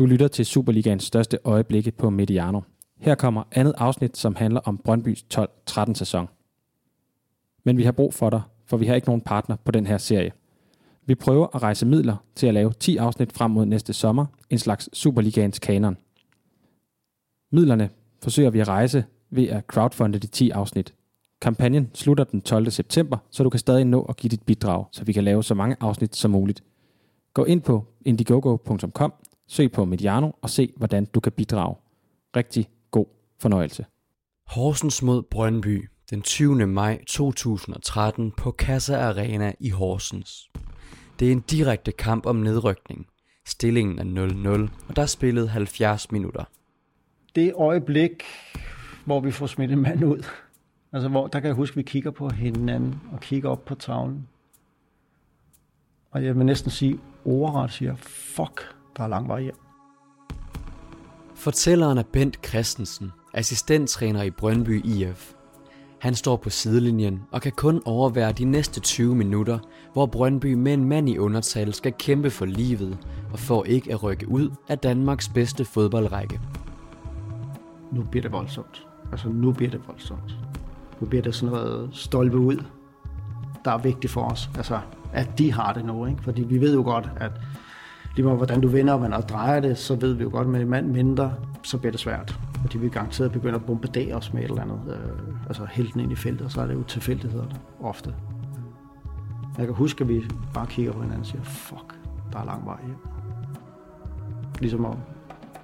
Du lytter til Superligaens største øjeblikke på Mediano. Her kommer andet afsnit, som handler om Brøndbys 12-13 sæson. Men vi har brug for dig, for vi har ikke nogen partner på den her serie. Vi prøver at rejse midler til at lave 10 afsnit frem mod næste sommer, en slags Superligaens kanon. Midlerne forsøger vi at rejse ved at crowdfunde de 10 afsnit. Kampagnen slutter den 12. september, så du kan stadig nå at give dit bidrag, så vi kan lave så mange afsnit som muligt. Gå ind på indiegogo.com, søg på Mediano og se, hvordan du kan bidrage. Rigtig god fornøjelse. Horsens mod Brøndby den 20. maj 2013 på Casa Arena i Horsens. Det er en direkte kamp om nedrykning. Stillingen er 0-0, og der er spillet 70 minutter. Det øjeblik, hvor vi får smidt en mand ud, altså hvor, der kan jeg huske, at vi kigger på hinanden og kigger op på tavlen. Og jeg vil næsten sige, ordret siger, fuck, der er lang vej hjem. Fortælleren er Bent Christensen, assistenttræner i Brøndby IF. Han står på sidelinjen og kan kun overvære de næste 20 minutter, hvor Brøndby med en mand i undertal skal kæmpe for livet og for ikke at rykke ud af Danmarks bedste fodboldrække. Nu bliver det voldsomt. Altså nu bliver det voldsomt. Nu bliver det sådan noget stolpe ud, der er vigtigt for os. Altså at de har det nu, ikke? Fordi vi ved jo godt, at lige meget hvordan du vender man og drejer det, så ved vi jo godt, at med en mand mindre, så bliver det svært. Og de vi garanteret begynder at bombardere os med et eller andet, øh, altså helten ind i feltet, og så er det jo tilfældigheder ofte. Jeg kan huske, at vi bare kigger på hinanden og siger, fuck, der er lang vej hjem. Ligesom om,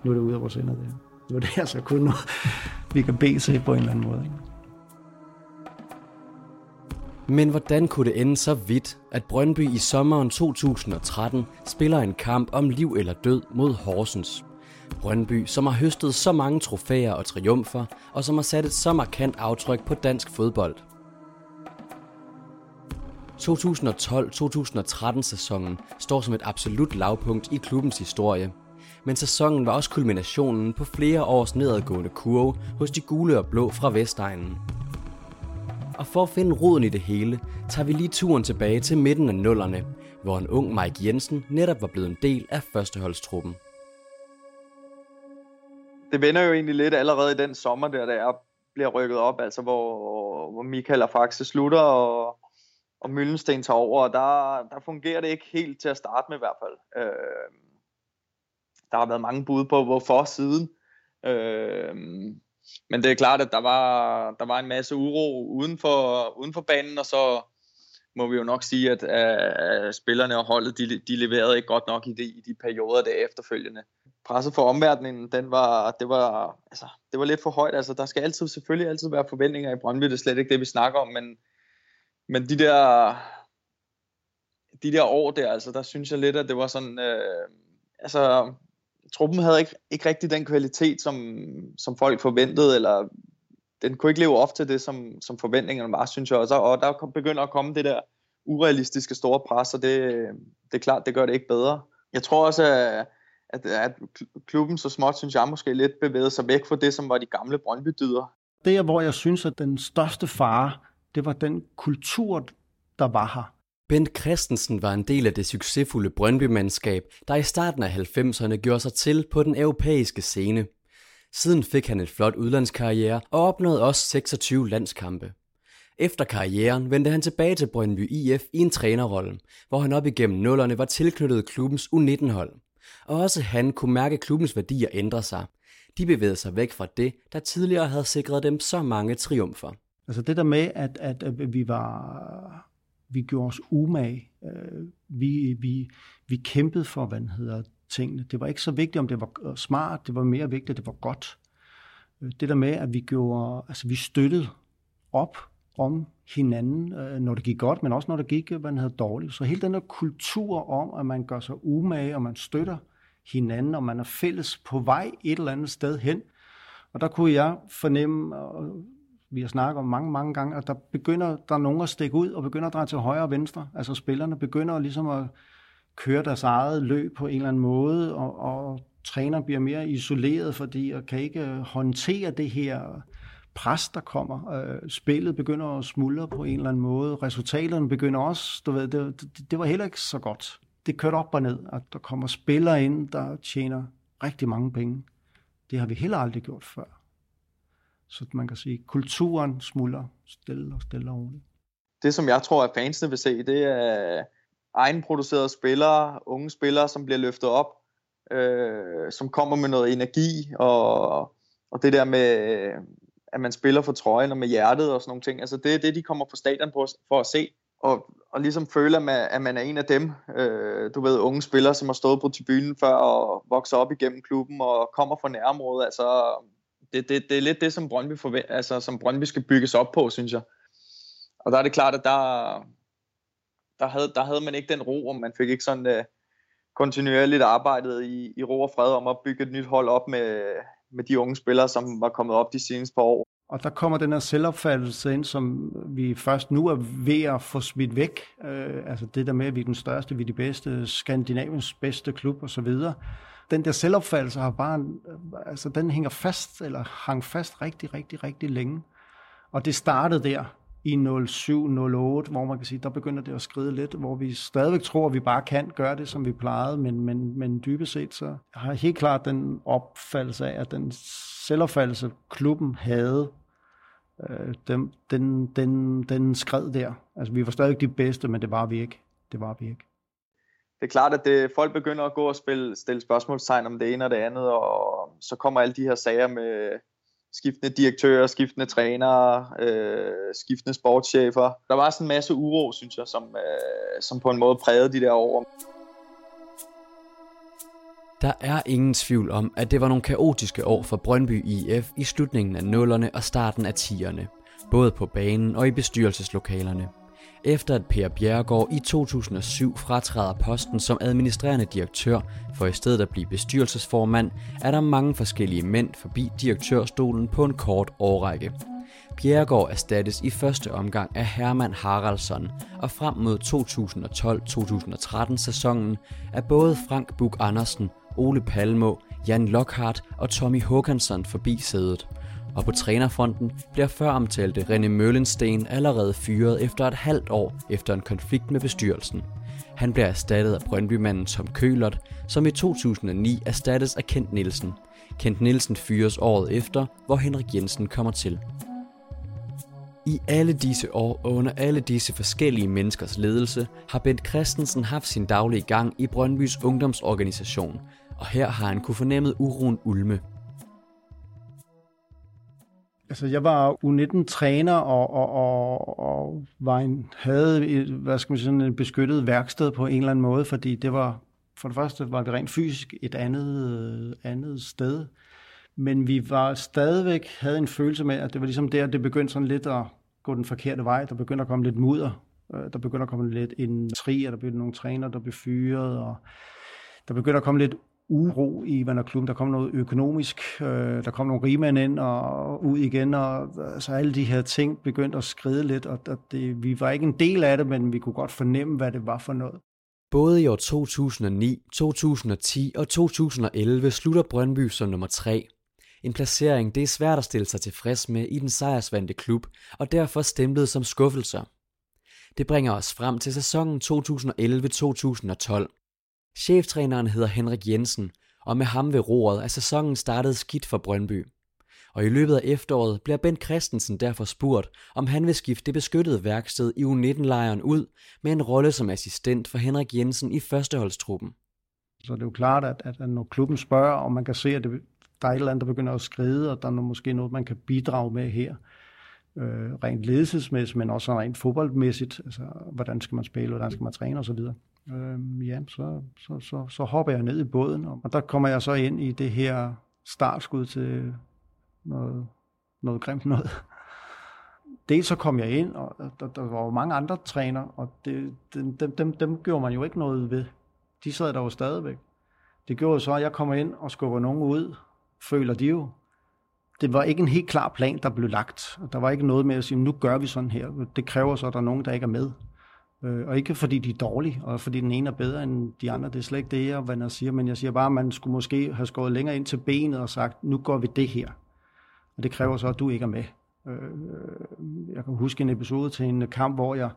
nu er det ude af vores hænder det Nu er det altså kun noget, vi kan bede til på en eller anden måde. Ikke? Men hvordan kunne det ende så vidt, at Brøndby i sommeren 2013 spiller en kamp om liv eller død mod Horsens? Brøndby, som har høstet så mange trofæer og triumfer, og som har sat et så markant aftryk på dansk fodbold. 2012-2013 sæsonen står som et absolut lavpunkt i klubbens historie. Men sæsonen var også kulminationen på flere års nedadgående kurve hos de gule og blå fra Vestegnen. Og for at finde roden i det hele, tager vi lige turen tilbage til midten af nullerne, hvor en ung Mike Jensen netop var blevet en del af førsteholdstruppen. Det vender jo egentlig lidt allerede i den sommer, der, der er, bliver rykket op, altså hvor, hvor Michael og Faxe slutter, og, og Møllensten tager over, og der, der fungerer det ikke helt til at starte med i hvert fald. Øh, der har været mange bud på, hvorfor siden. Øh, men det er klart, at der var, der var en masse uro uden for, uden for banen, og så må vi jo nok sige, at, at spillerne og holdet, de, de leverede ikke godt nok i de, i de perioder der efterfølgende. Presset for omverdenen, den var, det, var, altså, det var lidt for højt. Altså, der skal altid, selvfølgelig altid være forventninger i Brøndby, det er slet ikke det, vi snakker om, men, men de der, de der år der, altså, der synes jeg lidt, at det var sådan, øh, altså, truppen havde ikke, ikke rigtig den kvalitet, som, som folk forventede, eller den kunne ikke leve op til det, som, som forventningerne var, synes jeg også. Og der begynder at komme det der urealistiske store pres, og det, det er klart, det gør det ikke bedre. Jeg tror også, at, at, at klubben så småt, synes jeg, måske lidt bevægede sig væk fra det, som var de gamle Brøndby-dyder. Det er, hvor jeg synes, at den største fare, det var den kultur, der var her. Bent Christensen var en del af det succesfulde Brøndby-mandskab, der i starten af 90'erne gjorde sig til på den europæiske scene. Siden fik han et flot udlandskarriere og opnåede også 26 landskampe. Efter karrieren vendte han tilbage til Brøndby IF i en trænerrolle, hvor han op igennem nullerne var tilknyttet klubbens U19-hold. Og også han kunne mærke klubbens værdier ændre sig. De bevægede sig væk fra det, der tidligere havde sikret dem så mange triumfer. Altså det der med, at, at, at vi var vi gjorde os umage. Øh, vi, vi, vi kæmpede for, hvad den hedder, tingene. Det var ikke så vigtigt, om det var øh, smart, det var mere vigtigt, at det var godt. Øh, det der med, at vi gjorde, altså vi støttede op om hinanden, øh, når det gik godt, men også når det gik, hvad den dårligt. Så hele den der kultur om, at man gør sig umage, og man støtter hinanden, og man er fælles på vej et eller andet sted hen. Og der kunne jeg fornemme, og vi har snakket om mange, mange gange, at der begynder der er nogen at stikke ud og begynder at dreje til højre og venstre. Altså spillerne begynder ligesom at køre deres eget løb på en eller anden måde, og, og træneren bliver mere isoleret, fordi og kan ikke øh, håndtere det her pres, der kommer. Øh, spillet begynder at smuldre på en eller anden måde. Resultaterne begynder også, du ved, det, det, det var heller ikke så godt. Det kørte op og ned, at der kommer spillere ind, der tjener rigtig mange penge. Det har vi heller aldrig gjort før. Så man kan sige, at kulturen smuldrer stille og stille og roligt. Det, som jeg tror, at fansene vil se, det er egenproducerede spillere, unge spillere, som bliver løftet op, øh, som kommer med noget energi, og, og det der med, at man spiller for trøjen og med hjertet og sådan nogle ting. Altså det er det, de kommer på stadion på, for at se, og, og ligesom føler, at man, at man er en af dem, øh, du ved, unge spillere, som har stået på tribunen før og vokset op igennem klubben og kommer fra nærområdet. Altså, det, det, det er lidt det, som Brøndby, forvent, altså, som Brøndby skal bygges op på, synes jeg. Og der er det klart, at der, der, havde, der havde man ikke den ro, og man fik ikke sådan uh, kontinuerligt arbejdet i, i ro og fred om at bygge et nyt hold op med, med de unge spillere, som var kommet op de seneste par år. Og der kommer den her selvopfattelse ind, som vi først nu er ved at få smidt væk. Øh, altså det der med, at vi er den største, vi er de bedste, Skandinaviens bedste klub osv. Den der selvopfattelse har bare, altså den hænger fast, eller hang fast rigtig, rigtig, rigtig længe. Og det startede der i 07-08, hvor man kan sige, der begynder det at skride lidt, hvor vi stadigvæk tror, at vi bare kan gøre det, som vi plejede, men, men, men dybest set så har jeg helt klart den opfattelse af, at den selvopfattelse, klubben havde, øh, den, den, den, den skred der. Altså vi var stadig de bedste, men det var vi ikke. Det var vi ikke. Det er klart, at det, folk begynder at gå og spille, stille spørgsmålstegn om det ene og det andet, og så kommer alle de her sager med skiftende direktører, skiftende trænere, øh, skiftende sportschefer. Der var sådan en masse uro, synes jeg, som, øh, som på en måde prægede de der år. Der er ingen tvivl om, at det var nogle kaotiske år for Brøndby IF i slutningen af nullerne og starten af 10'erne, både på banen og i bestyrelseslokalerne. Efter at Per Bjerregaard i 2007 fratræder posten som administrerende direktør for i stedet at blive bestyrelsesformand, er der mange forskellige mænd forbi direktørstolen på en kort årrække. Bjerregaard erstattes i første omgang af Herman Haraldsson, og frem mod 2012-2013 sæsonen er både Frank Buk Andersen, Ole Palmo, Jan Lockhart og Tommy Håkansson forbi sædet og på trænerfronten bliver før omtalte René Møllensten allerede fyret efter et halvt år efter en konflikt med bestyrelsen. Han bliver erstattet af Brøndbymanden Tom Kølert, som i 2009 erstattes af Kent Nielsen. Kent Nielsen fyres året efter, hvor Henrik Jensen kommer til. I alle disse år og under alle disse forskellige menneskers ledelse har Bent Christensen haft sin daglige gang i Brøndbys ungdomsorganisation, og her har han kunne fornemme uroen ulme – Altså, jeg var U19-træner og, og, og, og var en, havde et, hvad skal man sige, en beskyttet værksted på en eller anden måde, fordi det var, for det første var det rent fysisk et andet, øh, andet sted, men vi var stadigvæk, havde en følelse med, at det var ligesom der, det begyndte sådan lidt at gå den forkerte vej, der begyndte at komme lidt mudder, øh, der begyndte at komme lidt en tri, og der blev nogle træner, der blev fyret, og der begyndte at komme lidt uro i Klubben. Der kom noget økonomisk, øh, der kom nogle rigmænd ind og ud igen, og altså alle de her ting begyndte at skride lidt, og, og det, vi var ikke en del af det, men vi kunne godt fornemme, hvad det var for noget. Både i år 2009, 2010 og 2011 slutter Brøndby som nummer 3. En placering, det er svært at stille sig tilfreds med i den sejrsvandte klub, og derfor stemplet som skuffelser. Det bringer os frem til sæsonen 2011-2012. Cheftræneren hedder Henrik Jensen, og med ham ved roret er sæsonen startet skidt for Brøndby. Og i løbet af efteråret bliver Bent Christensen derfor spurgt, om han vil skifte det beskyttede værksted i U19-lejren ud med en rolle som assistent for Henrik Jensen i førsteholdstruppen. Så det er jo klart, at, at når klubben spørger, og man kan se, at det, der er et eller andet, der begynder at skride, og der er måske noget, man kan bidrage med her, øh, rent ledelsesmæssigt, men også rent fodboldmæssigt, altså hvordan skal man spille, hvordan skal man træne osv., øh, ja, så, så, så, så hopper jeg ned i båden, og der kommer jeg så ind i det her startskud til noget, noget grimt noget. Dels så kom jeg ind, og der, der var jo mange andre træner, og det, dem, dem, dem, dem gjorde man jo ikke noget ved. De sad der jo stadigvæk. Det gjorde så, at jeg kommer ind og skubber nogen ud, føler de jo. Det var ikke en helt klar plan, der blev lagt. Der var ikke noget med at sige, nu gør vi sådan her. Det kræver så, at der er nogen, der ikke er med. Øh, og ikke fordi de er dårlige, og fordi den ene er bedre end de andre. Det er slet ikke det, jeg, hvad jeg siger. Men jeg siger bare, at man skulle måske have skåret længere ind til benet og sagt, nu går vi det her. Og det kræver så, at du ikke er med. Øh, jeg kan huske en episode til en kamp, hvor jeg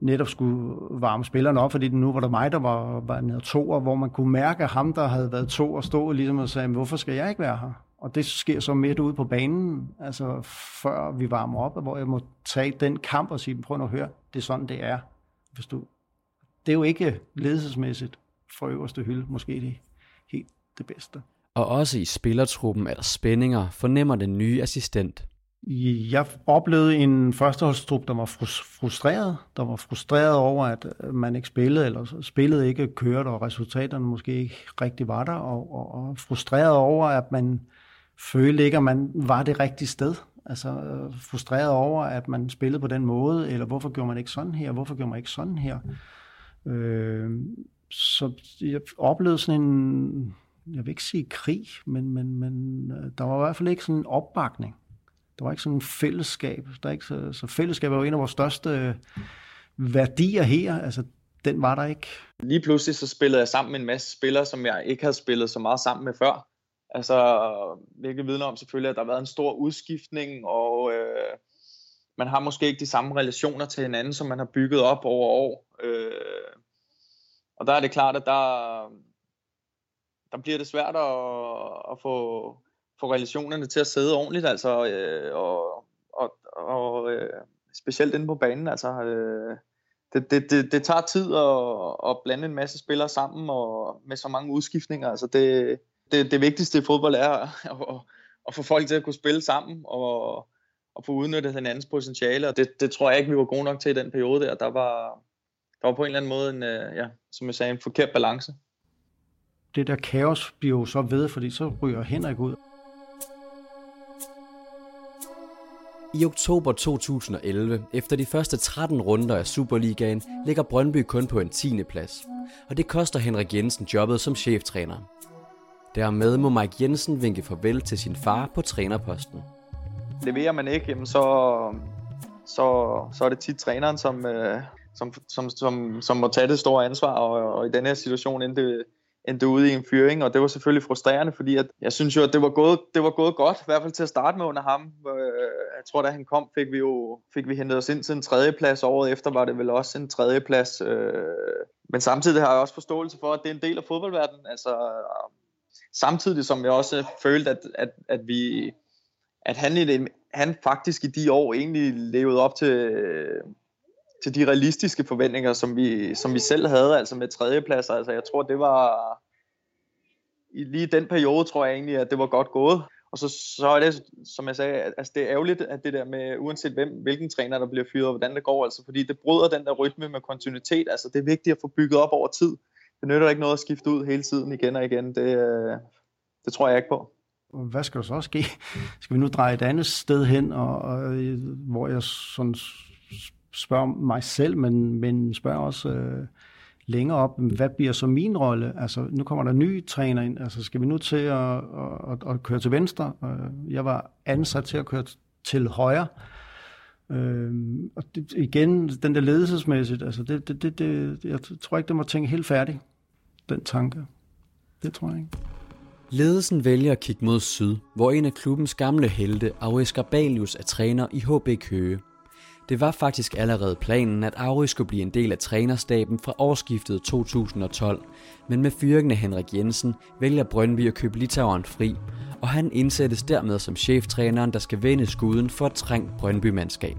netop skulle varme spillerne op, fordi nu var der mig, der var, var nede to, og hvor man kunne mærke, at ham, der havde været to og stå ligesom og sagde, hvorfor skal jeg ikke være her? Og det sker så midt ude på banen, altså før vi varmer op, hvor jeg må tage den kamp og sige, prøv at høre, det er sådan, det er. Du... Det er jo ikke ledelsesmæssigt for øverste hylde, måske det helt det bedste. Og også i spillertruppen er der spændinger, fornemmer den nye assistent. Jeg oplevede en førsteholdstrup, der var frustreret. Der var frustreret over, at man ikke spillede, eller spillet ikke kørte, og resultaterne måske ikke rigtig var der. Og, og, og frustreret over, at man følte ikke, at man var det rigtige sted. Altså øh, frustreret over, at man spillede på den måde, eller hvorfor gjorde man ikke sådan her, hvorfor gjorde man ikke sådan her. Øh, så jeg oplevede sådan en, jeg vil ikke sige krig, men, men, men øh, der var i hvert fald ikke sådan en opbakning. Der var ikke sådan en fællesskab. Der er ikke så, så fællesskab er jo en af vores største øh, værdier her. Altså, den var der ikke. Lige pludselig så spillede jeg sammen med en masse spillere, som jeg ikke havde spillet så meget sammen med før. Altså, hvilket vidner om selvfølgelig, at der har været en stor udskiftning, og øh, man har måske ikke de samme relationer til hinanden, som man har bygget op over år. Øh, og der er det klart, at der, der bliver det svært at, at få, få relationerne til at sidde ordentligt, altså, øh, og, og, og øh, specielt inde på banen, altså, øh, det, det, det, det tager tid at, at blande en masse spillere sammen, og med så mange udskiftninger, altså det, det, det vigtigste i fodbold er at, at, at få folk til at kunne spille sammen, og, og få udnyttet hinandens potentiale, og det, det tror jeg ikke, vi var gode nok til i den periode der, der var, der var på en eller anden måde en, øh, ja, som jeg sagde, en forkert balance. Det der kaos bliver jo så ved, fordi så ryger Henrik ud. I oktober 2011, efter de første 13 runder af Superligaen, ligger Brøndby kun på en 10. plads. Og det koster Henrik Jensen jobbet som cheftræner. Dermed må Mike Jensen vinke farvel til sin far på trænerposten. Leverer man ikke, jamen så, så, så er det tit træneren, som, øh, som, som, som, som må tage det store ansvar, og, og i den her situation endte det, endte ude i en fyring, og det var selvfølgelig frustrerende, fordi at, jeg synes jo, at det var, gået, det var gået godt, i hvert fald til at starte med under ham. Øh, jeg tror, da han kom, fik vi jo fik vi hentet os ind til en tredjeplads. Året efter var det vel også en tredjeplads. Øh, men samtidig har jeg også forståelse for, at det er en del af fodboldverdenen. Altså, samtidig som jeg også følte, at, at, at vi at han, han faktisk i de år egentlig levede op til, til de realistiske forventninger, som vi, som vi selv havde, altså med tredjepladser. Altså jeg tror, det var i lige den periode, tror jeg egentlig, at det var godt gået. Og så, så er det, som jeg sagde, altså det er ærgerligt, at det der med, uanset hvem, hvilken træner, der bliver fyret, og hvordan det går, altså fordi det bryder den der rytme med kontinuitet. Altså det er vigtigt at få bygget op over tid. Det nytter ikke noget at skifte ud hele tiden igen og igen. Det, øh, det tror jeg ikke på. Hvad skal der så ske? Skal vi nu dreje et andet sted hen, og, og hvor jeg sådan spørger mig selv, men, men spørger også øh, længere op, hvad bliver så min rolle? Altså, nu kommer der nye træner ind, altså skal vi nu til at, at, at, at køre til venstre? Øh, jeg var ansat til at køre til højre. Øh, Øhm, og det, igen, den der ledelsesmæssigt, altså det, det, det, det, jeg tror ikke, det må tænke helt færdig, den tanke. Det tror jeg ikke. Ledelsen vælger at kigge mod syd, hvor en af klubbens gamle helte, Auris Garbalius, er træner i HB Køge. Det var faktisk allerede planen, at Auri skulle blive en del af trænerstaben fra årsskiftet 2012, men med fyringen af Henrik Jensen vælger Brøndby at købe Litaueren fri, og han indsættes dermed som cheftræneren, der skal vende skuden for et trængt Brøndby-mandskab.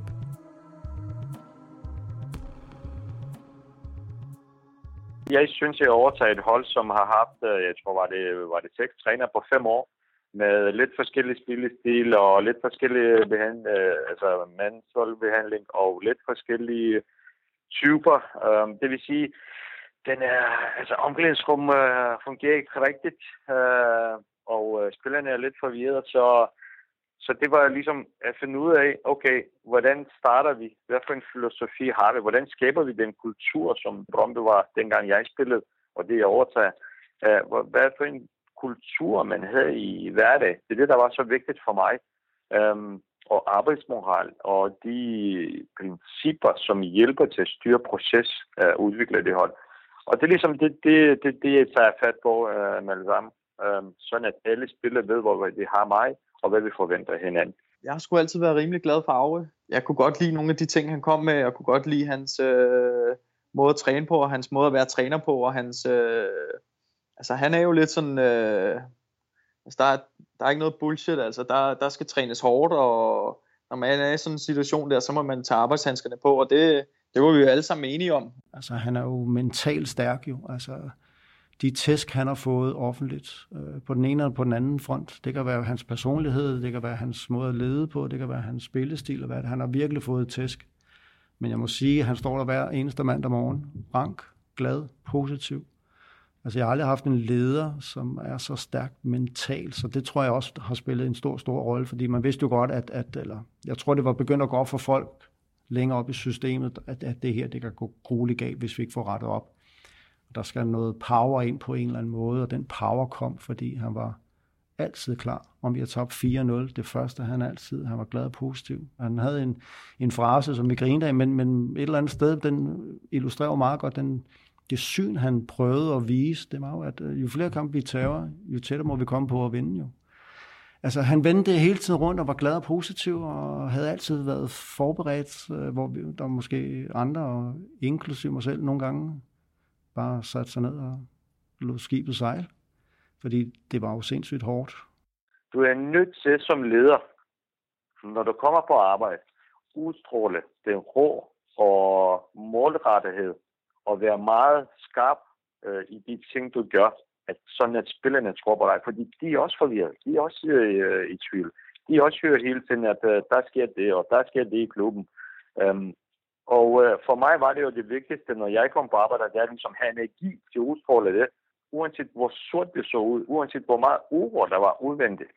Jeg synes, jeg overtager et hold, som har haft, øh, jeg tror, var det, var det seks træner på fem år med lidt forskellige spillestil og lidt forskellige behand, øh, altså mandsholdbehandling og lidt forskellige typer. Øhm, det vil sige, den er, altså omklædningsrum uh, fungerer ikke rigtigt, øh, og øh, spillerne er lidt forvirret, så, så det var ligesom at finde ud af, okay, hvordan starter vi? Hvad for en filosofi har vi? Hvordan skaber vi den kultur, som Brøndby var dengang jeg spillede, og det jeg overtager? Øh, hvad for en kultur, man havde i hverdag. Det er det, der var så vigtigt for mig. Øhm, og arbejdsmoral og de principper, som hjælper til at styre proces øh, udvikle det hold. Og det er ligesom det, det, det, det jeg tager fat på øh, med det samme. Øhm, sådan at alle spillere ved, hvor de har mig, og hvad vi forventer hinanden. jeg har sgu altid været rimelig glad for Aure. Jeg kunne godt lide nogle af de ting, han kom med. Jeg kunne godt lide hans øh, måde at træne på, og hans måde at være træner på, og hans... Øh, altså, han er jo lidt sådan... Øh, altså, der, er, der er ikke noget bullshit, altså. Der, der skal trænes hårdt, og når man er i sådan en situation der, så må man tage arbejdshandskerne på, og det, det var vi jo alle sammen enige om. Altså, han er jo mentalt stærk jo. Altså, de tæsk, han har fået offentligt, øh, på den ene eller på den anden front, det kan være hans personlighed, det kan være hans måde at lede på, det kan være hans spillestil, og hvad det. han har virkelig fået tæsk. Men jeg må sige, at han står der hver eneste mandag morgen, rank, glad, positiv. Altså, jeg har aldrig haft en leder, som er så stærkt mentalt, så det tror jeg også har spillet en stor, stor rolle, fordi man vidste jo godt, at, at eller, jeg tror, det var begyndt at gå op for folk længere op i systemet, at, at det her, det kan gå grueligt galt, hvis vi ikke får rettet op. Der skal noget power ind på en eller anden måde, og den power kom, fordi han var altid klar. Om vi har tabt 4-0, det første han altid, han var glad og positiv. Han havde en, en frase, som vi grinede af, men, men et eller andet sted, den illustrerer meget godt den, det syn, han prøvede at vise, det var jo, at øh, jo flere kampe vi tager, jo tættere må vi komme på at vinde jo. Altså, han vendte hele tiden rundt og var glad og positiv, og havde altid været forberedt, øh, hvor vi, der var måske andre, og inklusive mig selv nogle gange, bare satte sig ned og lod skibet sejle. Fordi det var jo sindssygt hårdt. Du er nødt til som leder, når du kommer på arbejde, udstråle den rå og målrettighed, at være meget skarp øh, i de ting, du gør, at sådan at spillerne tror på dig, fordi de er også forvirret, de er også øh, i tvivl. De også hører hele tiden, at øh, der sker det, og der sker det i klubben. Øhm, og øh, for mig var det jo det vigtigste, når jeg kom på arbejde, at jeg ligesom have energi til at udstråle det, uanset hvor sort det så ud, uanset hvor meget uro der var udvendigt.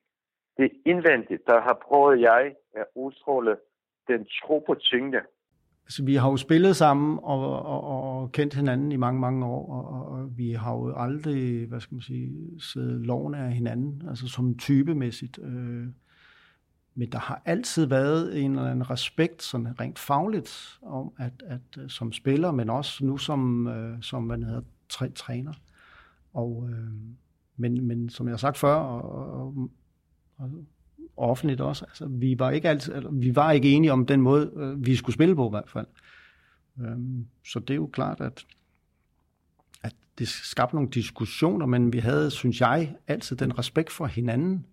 Det er indvendigt, der har prøvet jeg at udstråle den tro på tingene så vi har jo spillet sammen og, og, og kendt hinanden i mange, mange år, og, og vi har jo aldrig, hvad skal man sige, siddet loven af hinanden, altså som typemæssigt. Øh, men der har altid været en eller anden respekt, sådan rent fagligt, om at, at øh, som spiller, men også nu som, øh, som man hedder, træ, træner. Og, øh, men, men som jeg har sagt før, og, og, og offentligt også, altså, vi, var ikke altid, altså, vi var ikke enige om den måde, øh, vi skulle spille på i hvert fald. Øhm, så det er jo klart, at, at det skabte nogle diskussioner, men vi havde, synes jeg, altid den respekt for hinanden,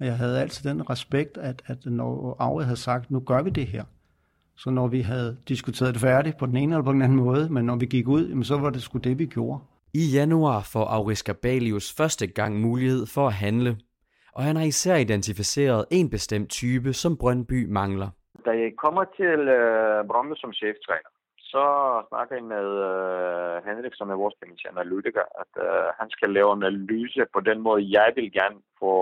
og jeg havde altid den respekt, at, at når Aure havde sagt, nu gør vi det her, så når vi havde diskuteret det færdigt på den ene eller på den anden måde, men når vi gik ud, så var det sgu det, vi gjorde. I januar får Auris Gabalius første gang mulighed for at handle, og han har især identificeret en bestemt type, som Brøndby mangler. Da jeg kommer til øh, Brøndby som cheftræner, så snakker jeg med øh, Henrik, som er vores financielle analytiker, at øh, han skal lave en analyse på den måde, jeg vil gerne få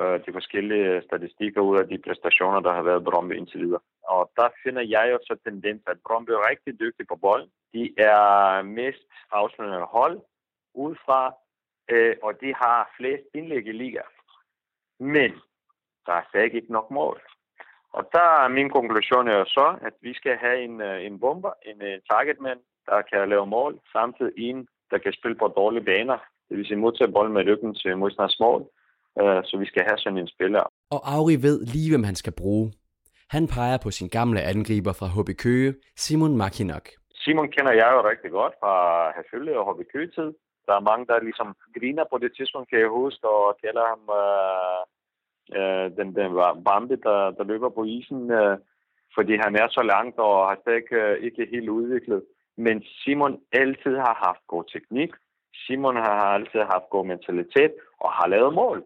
øh, de forskellige statistikker ud af de præstationer, der har været Brøndby indtil videre. Og der finder jeg jo så tendens, at Brøndby er rigtig dygtig på bolden. De er mest afslørende hold udefra, øh, og de har flest indlæg i liga. Men der er stadig ikke nok mål. Og der er min konklusion er så, at vi skal have en, øh, en bomber, en, en targetman, der kan lave mål, samtidig en, der kan spille på dårlige baner, det vil sige modtage bolden med ryggen til modstanders mål, Øh, så vi skal have sådan en spiller. Og Auri ved lige, hvem han skal bruge. Han peger på sin gamle angriber fra HB Køge, Simon Makinok. Simon kender jeg jo rigtig godt fra Herfølge og HB Køge-tid. Der er mange, der ligesom griner på det tidspunkt, kan jeg huske, og kalder ham øh, øh, den, den bambi, der, der løber på isen, øh, fordi han er så langt og har stadig øh, ikke helt udviklet. Men Simon altid har haft god teknik. Simon har altid haft god mentalitet og har lavet mål.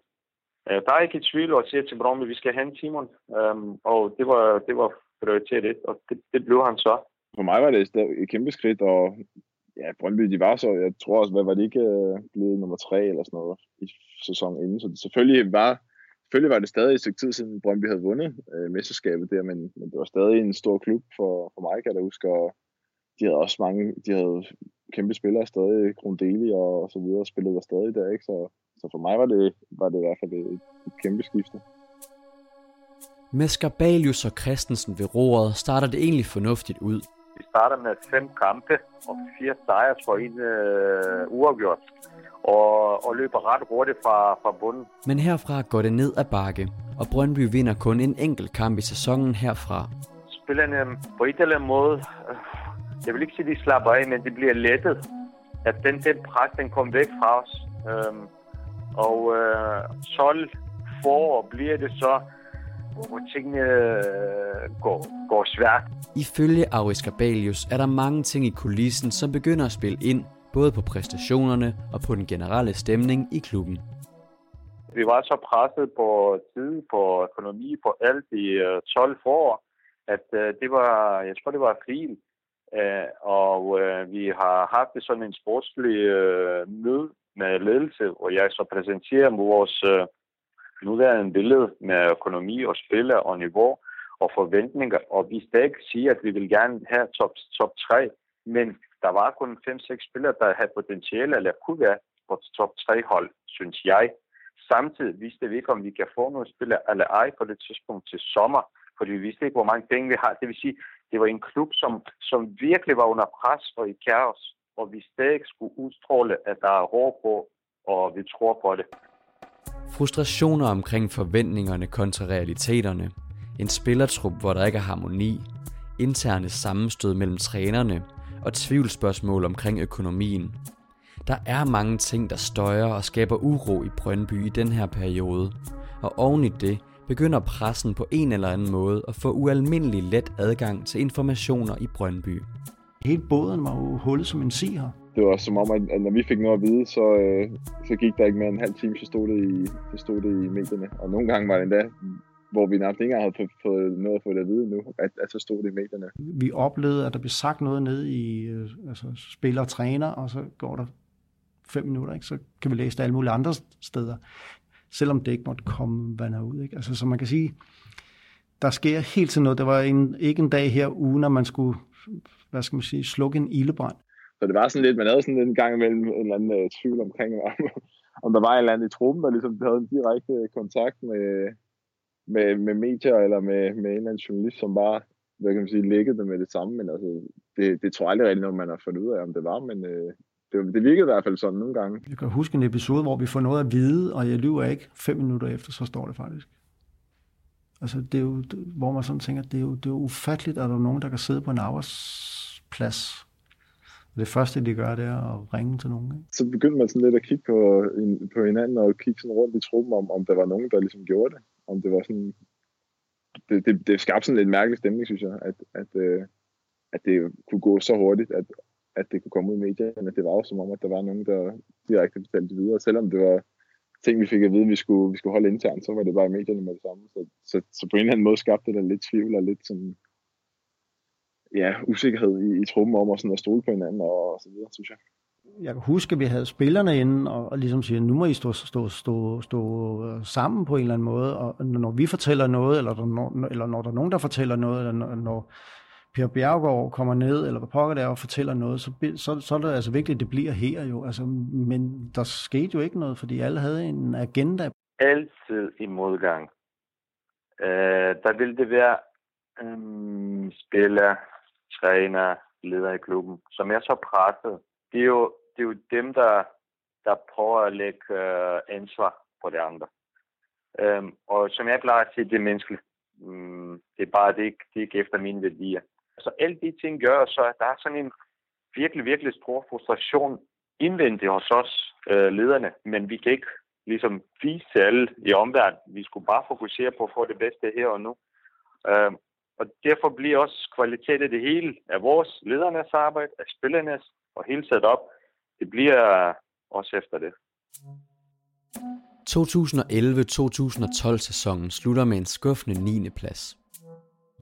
Øh, der er ikke et tvivl at sige til Brøndby, at vi skal have en Simon, øhm, og det var, det var prioritet et, og det, det blev han så. For mig var det et kæmpe skridt, og ja, Brøndby, de var så, jeg tror også, hvad var det ikke øh, blevet nummer tre eller sådan noget i sæsonen inden, så det selvfølgelig var, selvfølgelig var det stadig et stykke tid siden Brøndby havde vundet øh, mesterskabet der, men, men det var stadig en stor klub for, for mig, kan jeg da huske, og de havde også mange, de havde kæmpe spillere stadig, Grundeli og så videre, spillede der stadig der, ikke? Så, så for mig var det, var det i hvert fald et, et kæmpe skifte. Med Skarbalius og Christensen ved roret starter det egentlig fornuftigt ud. Vi starter med fem kampe og fire sejre for en øh, uafgjort og, og løber ret hurtigt fra, fra bunden. Men herfra går det ned ad bakke. og Brøndby vinder kun en enkelt kamp i sæsonen herfra. Spillerne på et eller andet måde, øh, jeg vil ikke sige, at de slapper af, men det bliver lettet. At den, den pres, den kom væk fra os. Øhm, og øh, 12 forår bliver det så, hvor tingene øh, går, går svært. Ifølge Aris Gabalius er der mange ting i kulissen, som begynder at spille ind, både på præstationerne og på den generelle stemning i klubben. Vi var så presset på tid, på økonomi, på alt i øh, 12 forår, at øh, det var, jeg tror, det var fint. Øh, og øh, vi har haft sådan en sportslig øh, møde med ledelse, hvor jeg så præsenterer vores øh, nuværende billede med økonomi og spiller og niveau og forventninger. Og vi stadig siger, at vi vil gerne have top, top 3, men der var kun 5-6 spillere, der havde potentiale eller kunne være på top 3 hold, synes jeg. Samtidig vidste vi ikke, om vi kan få nogle spillere eller ej på det tidspunkt til sommer, fordi vi vidste ikke, hvor mange penge vi har. Det vil sige, det var en klub, som, som virkelig var under pres og i kaos, og vi stadig skulle udstråle, at der er råd på, og vi tror på det. Frustrationer omkring forventningerne kontra realiteterne, en spillertrup, hvor der ikke er harmoni, interne sammenstød mellem trænerne og tvivlsspørgsmål omkring økonomien. Der er mange ting, der støjer og skaber uro i Brøndby i den her periode, og oven i det begynder pressen på en eller anden måde at få ualmindelig let adgang til informationer i Brøndby. Hele båden var jo hullet som en si her. Det var som om, at når vi fik noget at vide, så, øh, så gik der ikke mere en halv time, så stod, det i, så stod det i medierne. Og nogle gange var det endda, hvor vi nærmest ikke engang havde fået noget at få det at vide nu, at, at så stod det i medierne. Vi oplevede, at der blev sagt noget ned i øh, altså, spiller og træner, og så går der fem minutter, ikke? så kan vi læse det alle mulige andre steder selvom det ikke måtte komme vand ud. Ikke? Altså, så man kan sige, der sker helt tiden noget. Der var en, ikke en dag her uge, når man skulle hvad skal man sige, slukke en ildebrand. Så det var sådan lidt, man havde sådan en gang imellem en eller anden uh, tvivl omkring, om, om der var en eller anden i truppen, der ligesom havde en direkte kontakt med, med, med medier eller med, med en eller anden journalist, som bare hvad kan man sige, lækkede det med det samme, men altså, det, det tror jeg aldrig rigtig noget, man har fundet ud af, om det var, men øh, det, det virkede i hvert fald sådan nogle gange. Jeg kan huske en episode, hvor vi får noget at vide, og jeg lyver ikke, fem minutter efter, så står det faktisk. Altså, det er jo, hvor man sådan tænker, det er jo, det er jo ufatteligt, at der er nogen, der kan sidde på en arbejdsplads. Det første, de gør, det er at ringe til nogen. Ikke? Så begyndte man sådan lidt at kigge på, på hinanden og kigge sådan rundt i truppen, om, om der var nogen, der ligesom gjorde det. Om det var sådan... Det, det, det skabte sådan lidt mærkelig stemning, synes jeg, at, at, øh, at det kunne gå så hurtigt, at, at det kunne komme ud i medierne. Det var jo som om, at der var nogen, der direkte betalte det videre. Selvom det var ting, vi fik at vide, at vi skulle, vi skulle holde internt, så var det bare i medierne med det samme. Så, så, så på en eller anden måde skabte det lidt tvivl og lidt sådan, ja, usikkerhed i, i truppen om at, sådan at stole på hinanden og, og så videre, synes jeg. Jeg kan huske, at vi havde spillerne inde og, og ligesom siger, nu må I stå, stå, stå, stå sammen på en eller anden måde, og når vi fortæller noget, eller, når, eller når der er nogen, der fortæller noget, eller når, når Per Bjergård kommer ned, eller hvad pokker der og fortæller noget, så, så, så er det altså vigtigt, at det bliver her jo. Altså, men der skete jo ikke noget, fordi alle havde en agenda. Altid i modgang. Øh, der vil det være øh, spiller, træner, leder i klubben, som er så presset. Det er jo, det er jo dem, der, der prøver at lægge øh, ansvar på de andre. Øhm, og som jeg plejer at sige, det er menneskeligt. Mm, det er bare det er ikke, det er ikke efter mine værdier. Så alle de ting gør så, at der er sådan en virkelig, virkelig stor frustration indvendigt hos os øh, lederne, men vi kan ikke ligesom vise til alle i omverdenen. Vi skulle bare fokusere på at få det bedste her og nu. Øh, og derfor bliver også kvalitet af det hele af vores ledernes arbejde, af spillernes og hele sat op. Det bliver også efter det. 2011-2012 sæsonen slutter med en skuffende 9. plads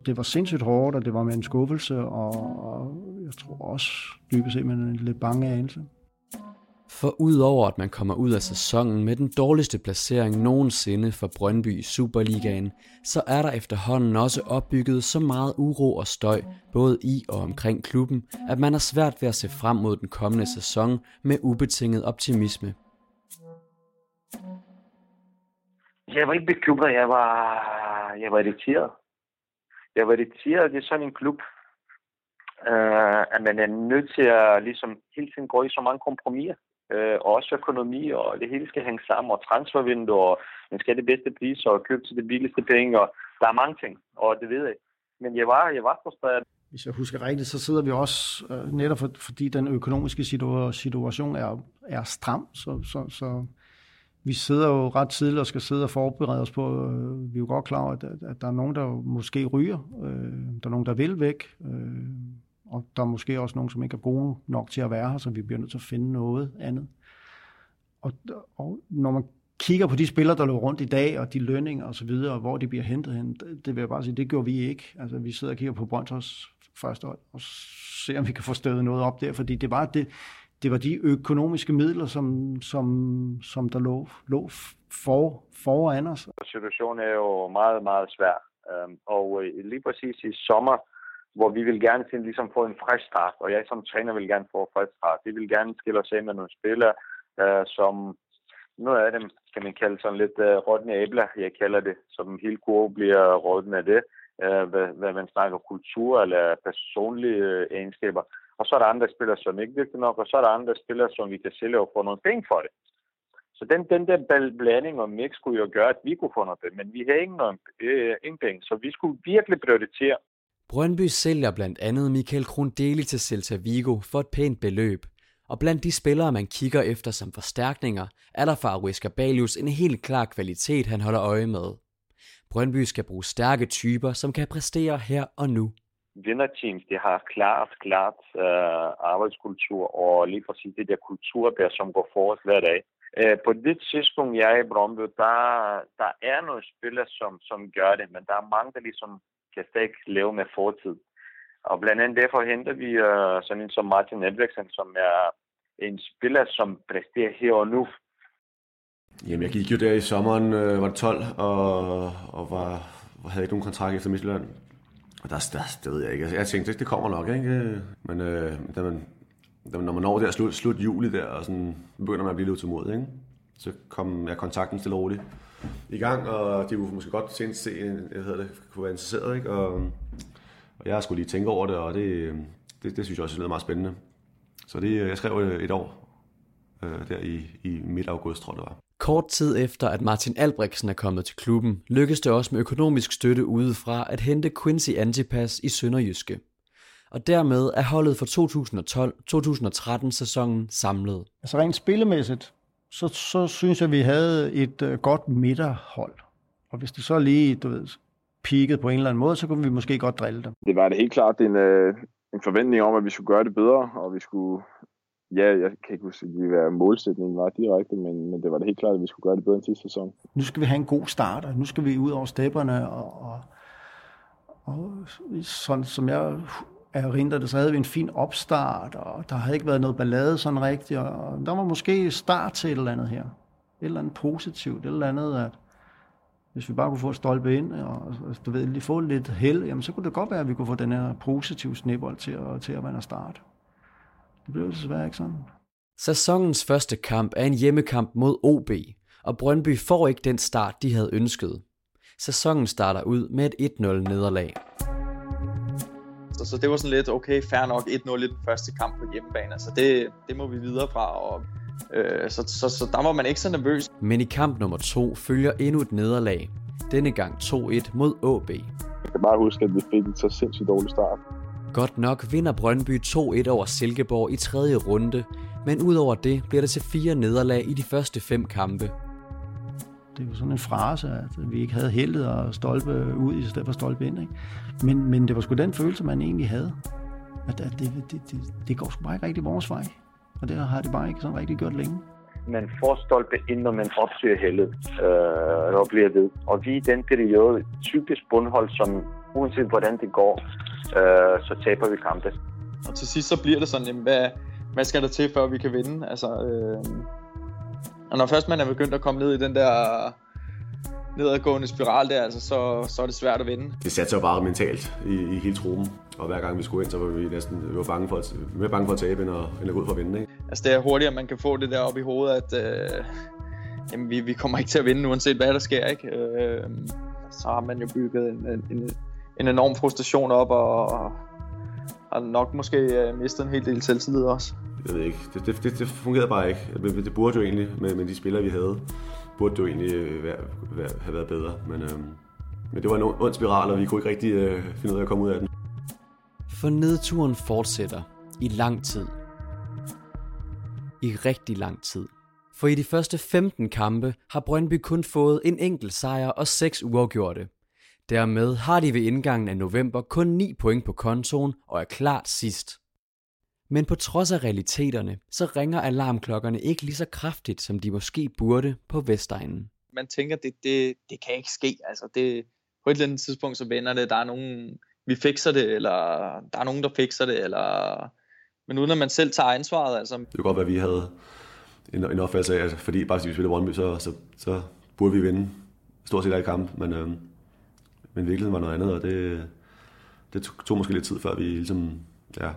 det var sindssygt hårdt, og det var med en skuffelse, og, og jeg tror også dybest set med en lidt bange anelse. For udover at man kommer ud af sæsonen med den dårligste placering nogensinde for Brøndby i Superligaen, så er der efterhånden også opbygget så meget uro og støj, både i og omkring klubben, at man har svært ved at se frem mod den kommende sæson med ubetinget optimisme. Jeg var ikke bekymret, jeg var, jeg var irriteret jeg var irriteret, det er sådan en klub, øh, at man er nødt til at ligesom hele tiden gå i så mange kompromiser. Øh, og også økonomi, og det hele skal hænge sammen, og transfervinduer, og man skal det bedste pris, og købe til det billigste penge, og der er mange ting, og det ved jeg. Men jeg var, jeg var frustreret. Hvis jeg husker rigtigt, så sidder vi også, øh, netop for, fordi den økonomiske situation er, er stram, så, så, så vi sidder jo ret tidligt og skal sidde og forberede os på, øh, vi er jo godt klar over, at, at der er nogen, der måske ryger, øh, der er nogen, der vil væk, øh, og der er måske også nogen, som ikke er gode nok til at være her, så vi bliver nødt til at finde noget andet. Og, og når man kigger på de spillere, der løber rundt i dag, og de lønninger og så videre, og hvor de bliver hentet hen, det, det vil jeg bare sige, det gjorde vi ikke. Altså, vi sidder og kigger på Brøndshøjs første hold, og ser, om vi kan få stødet noget op der, fordi det var, det, det var de økonomiske midler, som, som, som der lå, lå for, foran os. Situationen er jo meget, meget svær. Øhm, og øh, lige præcis i sommer, hvor vi vil gerne sådan, ligesom få en frisk start, og jeg som træner vil gerne få en frisk start. Vi vil gerne skille os af med nogle spillere, øh, som noget af dem kan man kalde sådan lidt øh, rådne æbler, jeg kalder det, som hele kurve bliver rådne af det, øh, hvad, hvad man snakker kultur eller personlige øh, egenskaber. Og så er der andre spillere, som ikke virker nok, og så er der andre spillere, som vi kan sælge og få nogle penge for det. Så den, den der blanding og mix skulle jo gøre, at vi kunne få noget penge, men vi har ingen, øh, ingen penge, så vi skulle virkelig prioritere. Brøndby sælger blandt andet Michael Krondeli til Celta Vigo for et pænt beløb, og blandt de spillere, man kigger efter som forstærkninger, er der for Aruiz Balius en helt klar kvalitet, han holder øje med. Brøndby skal bruge stærke typer, som kan præstere her og nu. Vinderteams, de har klart, klart øh, arbejdskultur, og lige præcis det der kultur der, som går forrest hver dag. Uh, på det tidspunkt, jeg er i Brøndby, der, der er nogle spillere, som, som gør det, men der er mange, der ligesom kan stadig leve med fortid. Og blandt andet derfor henter vi uh, sådan en som Martin Edveksen, som er en spiller, som præsterer her og nu. Jamen, jeg gik jo der i sommeren, øh, var det 12, og, og var, havde ikke nogen kontrakt efter Midtjylland. Og der, der, det ved jeg ikke. Jeg tænkte, det kommer nok, ikke? Men øh, da man, da, når man når der slut, slut juli der, og sådan, begynder man at blive lidt utålmodig, ikke? Så kom jeg kontakten stille og roligt i gang, og de kunne måske godt se, se jeg hedder det, kunne være interesseret, ikke? Og, og jeg skulle lige tænke over det, og det, det, det synes jeg også er meget spændende. Så det, jeg skrev et år øh, der i, i midt august, tror jeg det var. Kort tid efter, at Martin Albrechtsen er kommet til klubben, lykkedes det også med økonomisk støtte udefra at hente Quincy Antipas i Sønderjyske. Og dermed er holdet for 2012-2013 sæsonen samlet. Altså rent spillemæssigt, så, så synes jeg, vi havde et uh, godt midterhold. Og hvis det så lige, du ved, peakede på en eller anden måde, så kunne vi måske godt drille dem. Det var det helt klart en, uh, en forventning om, at vi skulle gøre det bedre, og vi skulle ja, jeg kan ikke huske, hvad målsætningen var direkte, men, men det var det helt klart, at vi skulle gøre det bedre end sidste sæson. Nu skal vi have en god start, og nu skal vi ud over stepperne, og, og, og sådan som jeg er det, så havde vi en fin opstart, og der havde ikke været noget ballade sådan rigtigt, og der var måske start til et eller andet her. Et eller andet positivt, et eller andet, at hvis vi bare kunne få et stolpe ind, og du ved, lige få lidt held, jamen så kunne det godt være, at vi kunne få den her positive snibbold til at, til at være en start. Det blev desværre ikke sådan. Sæsonens første kamp er en hjemmekamp mod OB, og Brøndby får ikke den start, de havde ønsket. Sæsonen starter ud med et 1-0 nederlag. Så, så det var sådan lidt, okay, fair nok 1-0 i den første kamp på hjemmebane. Altså det, det må vi videre fra, og øh, så, så, så der var man ikke så nervøs. Men i kamp nummer 2 følger endnu et nederlag. Denne gang 2-1 mod OB. Jeg kan bare huske, at vi fik en så sindssygt dårlig start. Godt nok vinder Brøndby 2-1 over Silkeborg i tredje runde, men udover det bliver det til fire nederlag i de første fem kampe. Det er jo sådan en frase, at vi ikke havde heldet og stolpe ud i stedet for stolpe ind. Ikke? Men, men det var sgu den følelse, man egentlig havde. At, at det, det, det, det går sgu bare ikke rigtig vores vej. Og det har det bare ikke sådan rigtig gjort længe. Man får stolpe ind, når man opsøger heldet øh, og bliver ved. Og vi i den periode, typisk bundhold, som uanset hvordan det går, øh, så taber vi kampe. Og til sidst så bliver det sådan, jamen, hvad, hvad skal der til, før vi kan vinde? Altså, øh, og når først man er begyndt at komme ned i den der nedadgående spiral der, altså, så, så er det svært at vinde. Det satte sig jo bare mentalt i, i hele truppen. Og hver gang vi skulle ind, så var vi næsten vi var bange for at, mere bange for at tabe, end at, end at gå ud for at vinde. Ikke? Altså det er hurtigere, man kan få det der op i hovedet, at øh, jamen, vi, vi kommer ikke til at vinde, uanset hvad der sker. Ikke? Øh, så har man jo bygget en, en, en enorm frustration op, og har nok måske øh, mistet en hel del selvtillid også jeg ved ikke, det, det, det, det fungerede bare ikke. Det, det burde jo egentlig, med, med de spillere, vi havde, burde det jo egentlig øh, være, være, have været bedre. Men, øhm, men det var en ond spiral, og vi kunne ikke rigtig øh, finde ud af at komme ud af den. For nedturen fortsætter i lang tid. I rigtig lang tid. For i de første 15 kampe har Brøndby kun fået en enkelt sejr og 6 uafgjorte. Dermed har de ved indgangen af november kun 9 point på kontoen og er klart sidst. Men på trods af realiteterne, så ringer alarmklokkerne ikke lige så kraftigt, som de måske burde på Vestegnen. Man tænker, det, det, det kan ikke ske. Altså det, på et eller andet tidspunkt, så vender det. Der er nogen, vi fikser det, eller der er nogen, der fikser det, eller... Men uden at man selv tager ansvaret, altså... Det kunne godt være, at vi havde en, en opfattelse af, at fordi bare fordi vi spiller Brøndby, så, så, så burde vi vinde stort set alle kampe, men, øh, men virkeligheden var noget andet, og det, det tog, tog måske lidt tid, før vi ligesom, ja,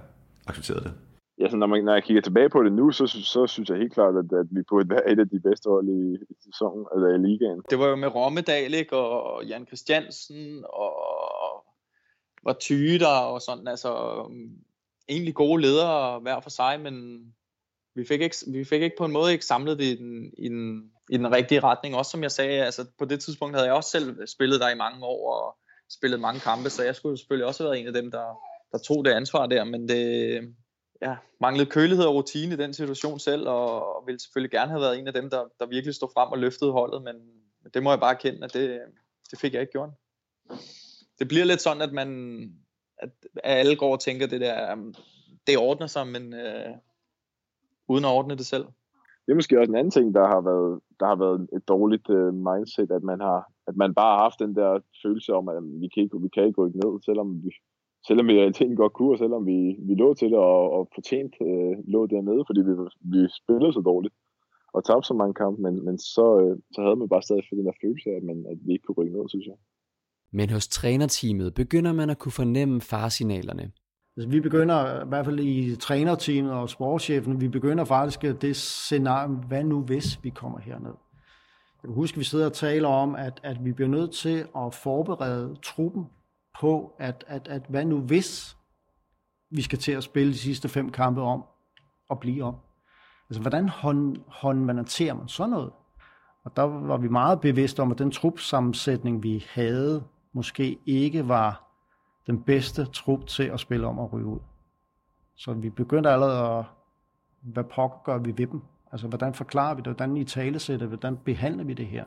accepterede det. Ja, så når, man, når jeg kigger tilbage på det nu, så, så synes jeg helt klart, at, at vi burde være et af de bedste hold i, i sæsonen, eller i ligaen. Det var jo med Rommedal, ikke? og Jan Christiansen, og var Tyder og sådan, altså um, egentlig gode ledere hver for sig, men vi fik ikke, vi fik ikke på en måde ikke samlet det i den, i, den, i den rigtige retning. Også som jeg sagde, altså på det tidspunkt havde jeg også selv spillet der i mange år og spillet mange kampe, så jeg skulle selvfølgelig også have været en af dem, der, der tog det ansvar der, men det ja, manglede kølighed og rutine i den situation selv, og, og ville selvfølgelig gerne have været en af dem, der, der virkelig stod frem og løftede holdet, men det må jeg bare erkende, at det, det fik jeg ikke gjort. Det bliver lidt sådan, at man at alle går og tænker, det der, det ordner sig, men øh, uden at ordne det selv. Det er måske også en anden ting, der har været, der har været et dårligt uh, mindset, at man har, at man bare har haft den der følelse om, at vi kan ikke, vi kan ikke gå ned, selvom vi, selvom vi i realiteten godt kunne, og selvom vi, vi lå til det og, og fortjent uh, lå dernede, fordi vi, vi spillede så dårligt og tabte så mange kampe, men, men så, uh, så havde man bare stadig den der følelse af, at, man, at vi ikke kunne rykke ned, synes jeg. Men hos trænerteamet begynder man at kunne fornemme farsignalerne. Altså, vi begynder, i hvert fald i trænerteamet og sportschefen, vi begynder faktisk at det scenarie, hvad nu hvis vi kommer herned? Jeg kan huske, at vi sidder og taler om, at, at vi bliver nødt til at forberede truppen på, at, at, at hvad nu hvis vi skal til at spille de sidste fem kampe om og blive om. Altså, hvordan hånd, håndmanaterer man sådan noget? Og der var vi meget bevidste om, at den trupsammensætning, vi havde, måske ikke var den bedste trup til at spille om at ryge ud. Så vi begyndte allerede at, hvad pokker gør vi ved dem? Altså, hvordan forklarer vi det? Hvordan i tale sætter Hvordan behandler vi det her?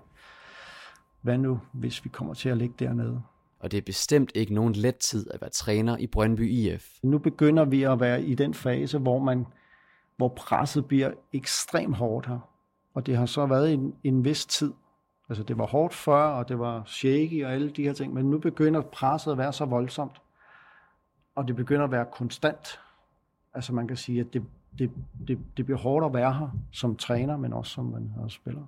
Hvad nu, hvis vi kommer til at ligge dernede? Og det er bestemt ikke nogen let tid at være træner i Brøndby IF. Nu begynder vi at være i den fase, hvor man hvor presset bliver ekstremt hårdt her. Og det har så været en, en vis tid. Altså det var hårdt før, og det var shaky og alle de her ting, men nu begynder presset at være så voldsomt, og det begynder at være konstant. Altså man kan sige, at det, det, det, det bliver hårdt at være her som træner, men også som man har spiller.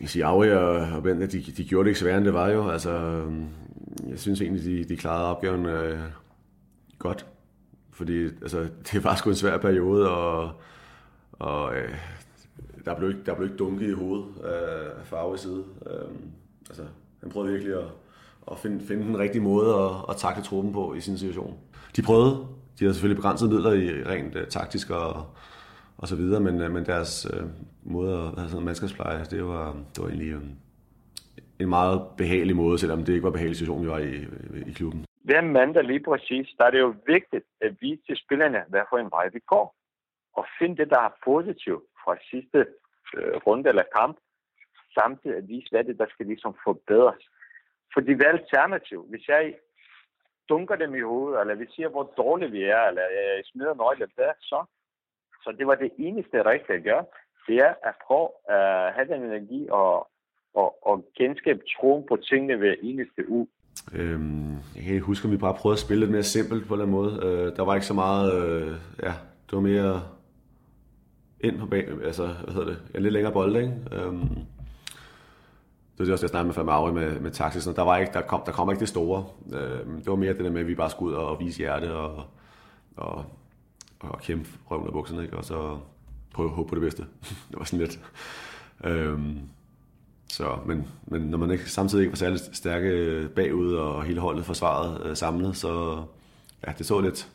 Jeg siger, Aue og Bente, de, de gjorde det ikke sværere, end det var jo. Altså, jeg synes egentlig, de, de klarede opgaven øh, godt. Fordi altså, det var sgu en svær periode, og, og øh, der blev ikke, der blev ikke dunket i hovedet øh, af farve side. Øh, altså, han prøvede virkelig at, at finde, finde den rigtige måde at, at takle truppen på i sin situation. De prøvede. De havde selvfølgelig begrænsede midler i rent øh, taktisk og, og så videre, men, øh, men deres øh, måde at have sådan mandskabspleje, det var, det var egentlig Øh, en meget behagelig måde, selvom det ikke var en behagelig situation, vi var i, øh, i, klubben. Hver mandag lige præcis, der er det jo vigtigt at vise til spillerne, hvad for en vej vi går, og finde det, der er positivt fra sidste øh, runde eller kamp, samtidig at vise, hvad det der skal ligesom forbedres. Fordi hvad er alternativ? Hvis jeg dunker dem i hovedet, eller vi siger, hvor dårlige vi er, eller jeg smider nøglen der, så. Så det var det eneste rigtige at gøre. Det er at prøve at have den energi og, og, og genskabe troen på tingene hver eneste uge. Øhm, jeg kan huske, om vi bare prøvede at spille lidt mere simpelt på en eller anden måde. Øh, der var ikke så meget, øh, ja, det var mere ind på banen, altså, hvad hedder det, en lidt længere bold, ikke? Øhm, det er også, jeg snakkede med Famari med, med taxis, der, var ikke, der, kom, der kom ikke det store. Øhm, det var mere det der med, at vi bare skulle ud og vise hjerte og, og, og kæmpe røven af bukserne, ikke? og så prøve at håbe på det bedste. det var sådan lidt... Øhm, så, men, men når man ikke, samtidig ikke var særlig stærke bagud, og hele holdet forsvaret øh, samlet, så ja, det så lidt,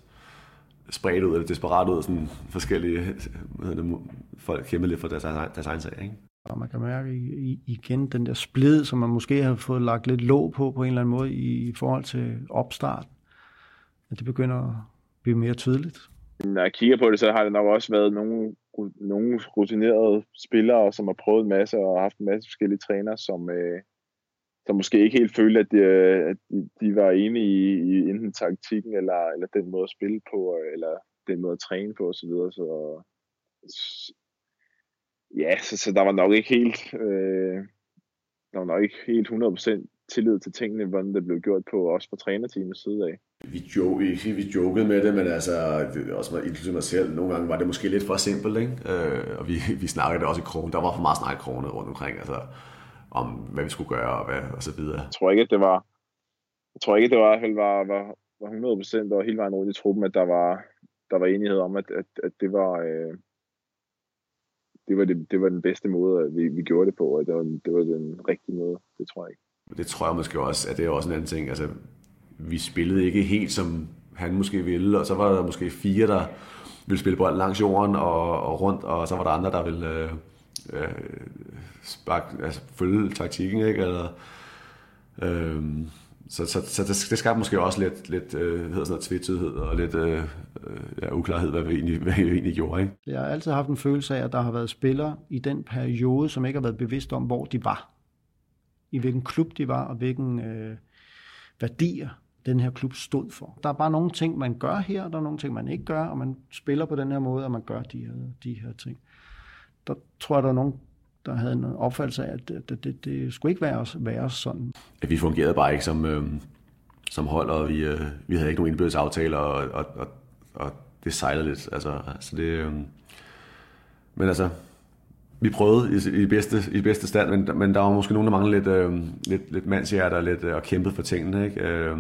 spredt ud, eller desperat ud, sådan forskellige hvad det, folk kæmper lidt for deres, deres egen sag. Ikke? Og man kan mærke igen den der splid, som man måske har fået lagt lidt låg på, på en eller anden måde, i forhold til opstart. At det begynder at blive mere tydeligt. Når jeg kigger på det, så har det nok også været nogle, nogle rutinerede spillere, som har prøvet en masse og haft en masse forskellige trænere, som, øh, som måske ikke helt følte, at de, øh, at de var enige i, i enten taktikken eller, eller den måde at spille på, øh, eller den måde at træne på osv. Så, så ja, så, så der var nok ikke helt, øh, der var nok ikke helt 100% tillid til tingene, hvordan det blev gjort på, også fra trænerteamets side af. Vi, joke, vi, vi jokede med det, men altså, også med, inklusive mig selv, nogle gange var det måske lidt for simpelt, ikke? Øh, og vi, vi snakkede også i krogen. Der var for meget snak i krogene rundt omkring, altså, om hvad vi skulle gøre og, hvad, og så videre. Jeg tror ikke, at det var, jeg tror ikke, at det var, var, var, var 100% og hele vejen rundt i truppen, at der var, der var enighed om, at, at, at det var, øh, det var, det, det var den bedste måde, at vi, vi gjorde det på, og det var, det var den rigtige måde. Det tror jeg ikke. Det tror jeg måske også, at det er også en anden ting. Altså, vi spillede ikke helt, som han måske ville, og så var der måske fire, der ville spille bold langs jorden og, og rundt, og så var der andre, der ville øh, øh, spark, altså, følge taktikken, ikke? Eller, øh, så, så, så det, det skabte måske også lidt, lidt øh, hedder sådan noget, tvetydighed og lidt øh, øh, ja, uklarhed, hvad vi, egentlig, hvad vi egentlig gjorde. Ikke? Jeg har altid haft en følelse af, at der har været spillere i den periode, som ikke har været bevidst om, hvor de var. I hvilken klub de var, og hvilken øh, værdier den her klub stod for. Der er bare nogle ting, man gør her, og der er nogle ting, man ikke gør, og man spiller på den her måde, og man gør de her, de her ting. Der tror jeg, der er nogen, der havde en opfattelse af, at det, det, det, det skulle ikke være, være sådan. At vi fungerede bare ikke som, øh, som hold, og vi, øh, vi havde ikke nogen indbyrdes aftaler, og, og, og, og det sejlede lidt. Altså, altså det, øh, men altså, vi prøvede i, i, bedste, i bedste stand, men, men der var måske nogen, der manglede lidt, øh, lidt, lidt mandshjerte og lidt øh, og kæmpede for tingene. Ikke? Øh,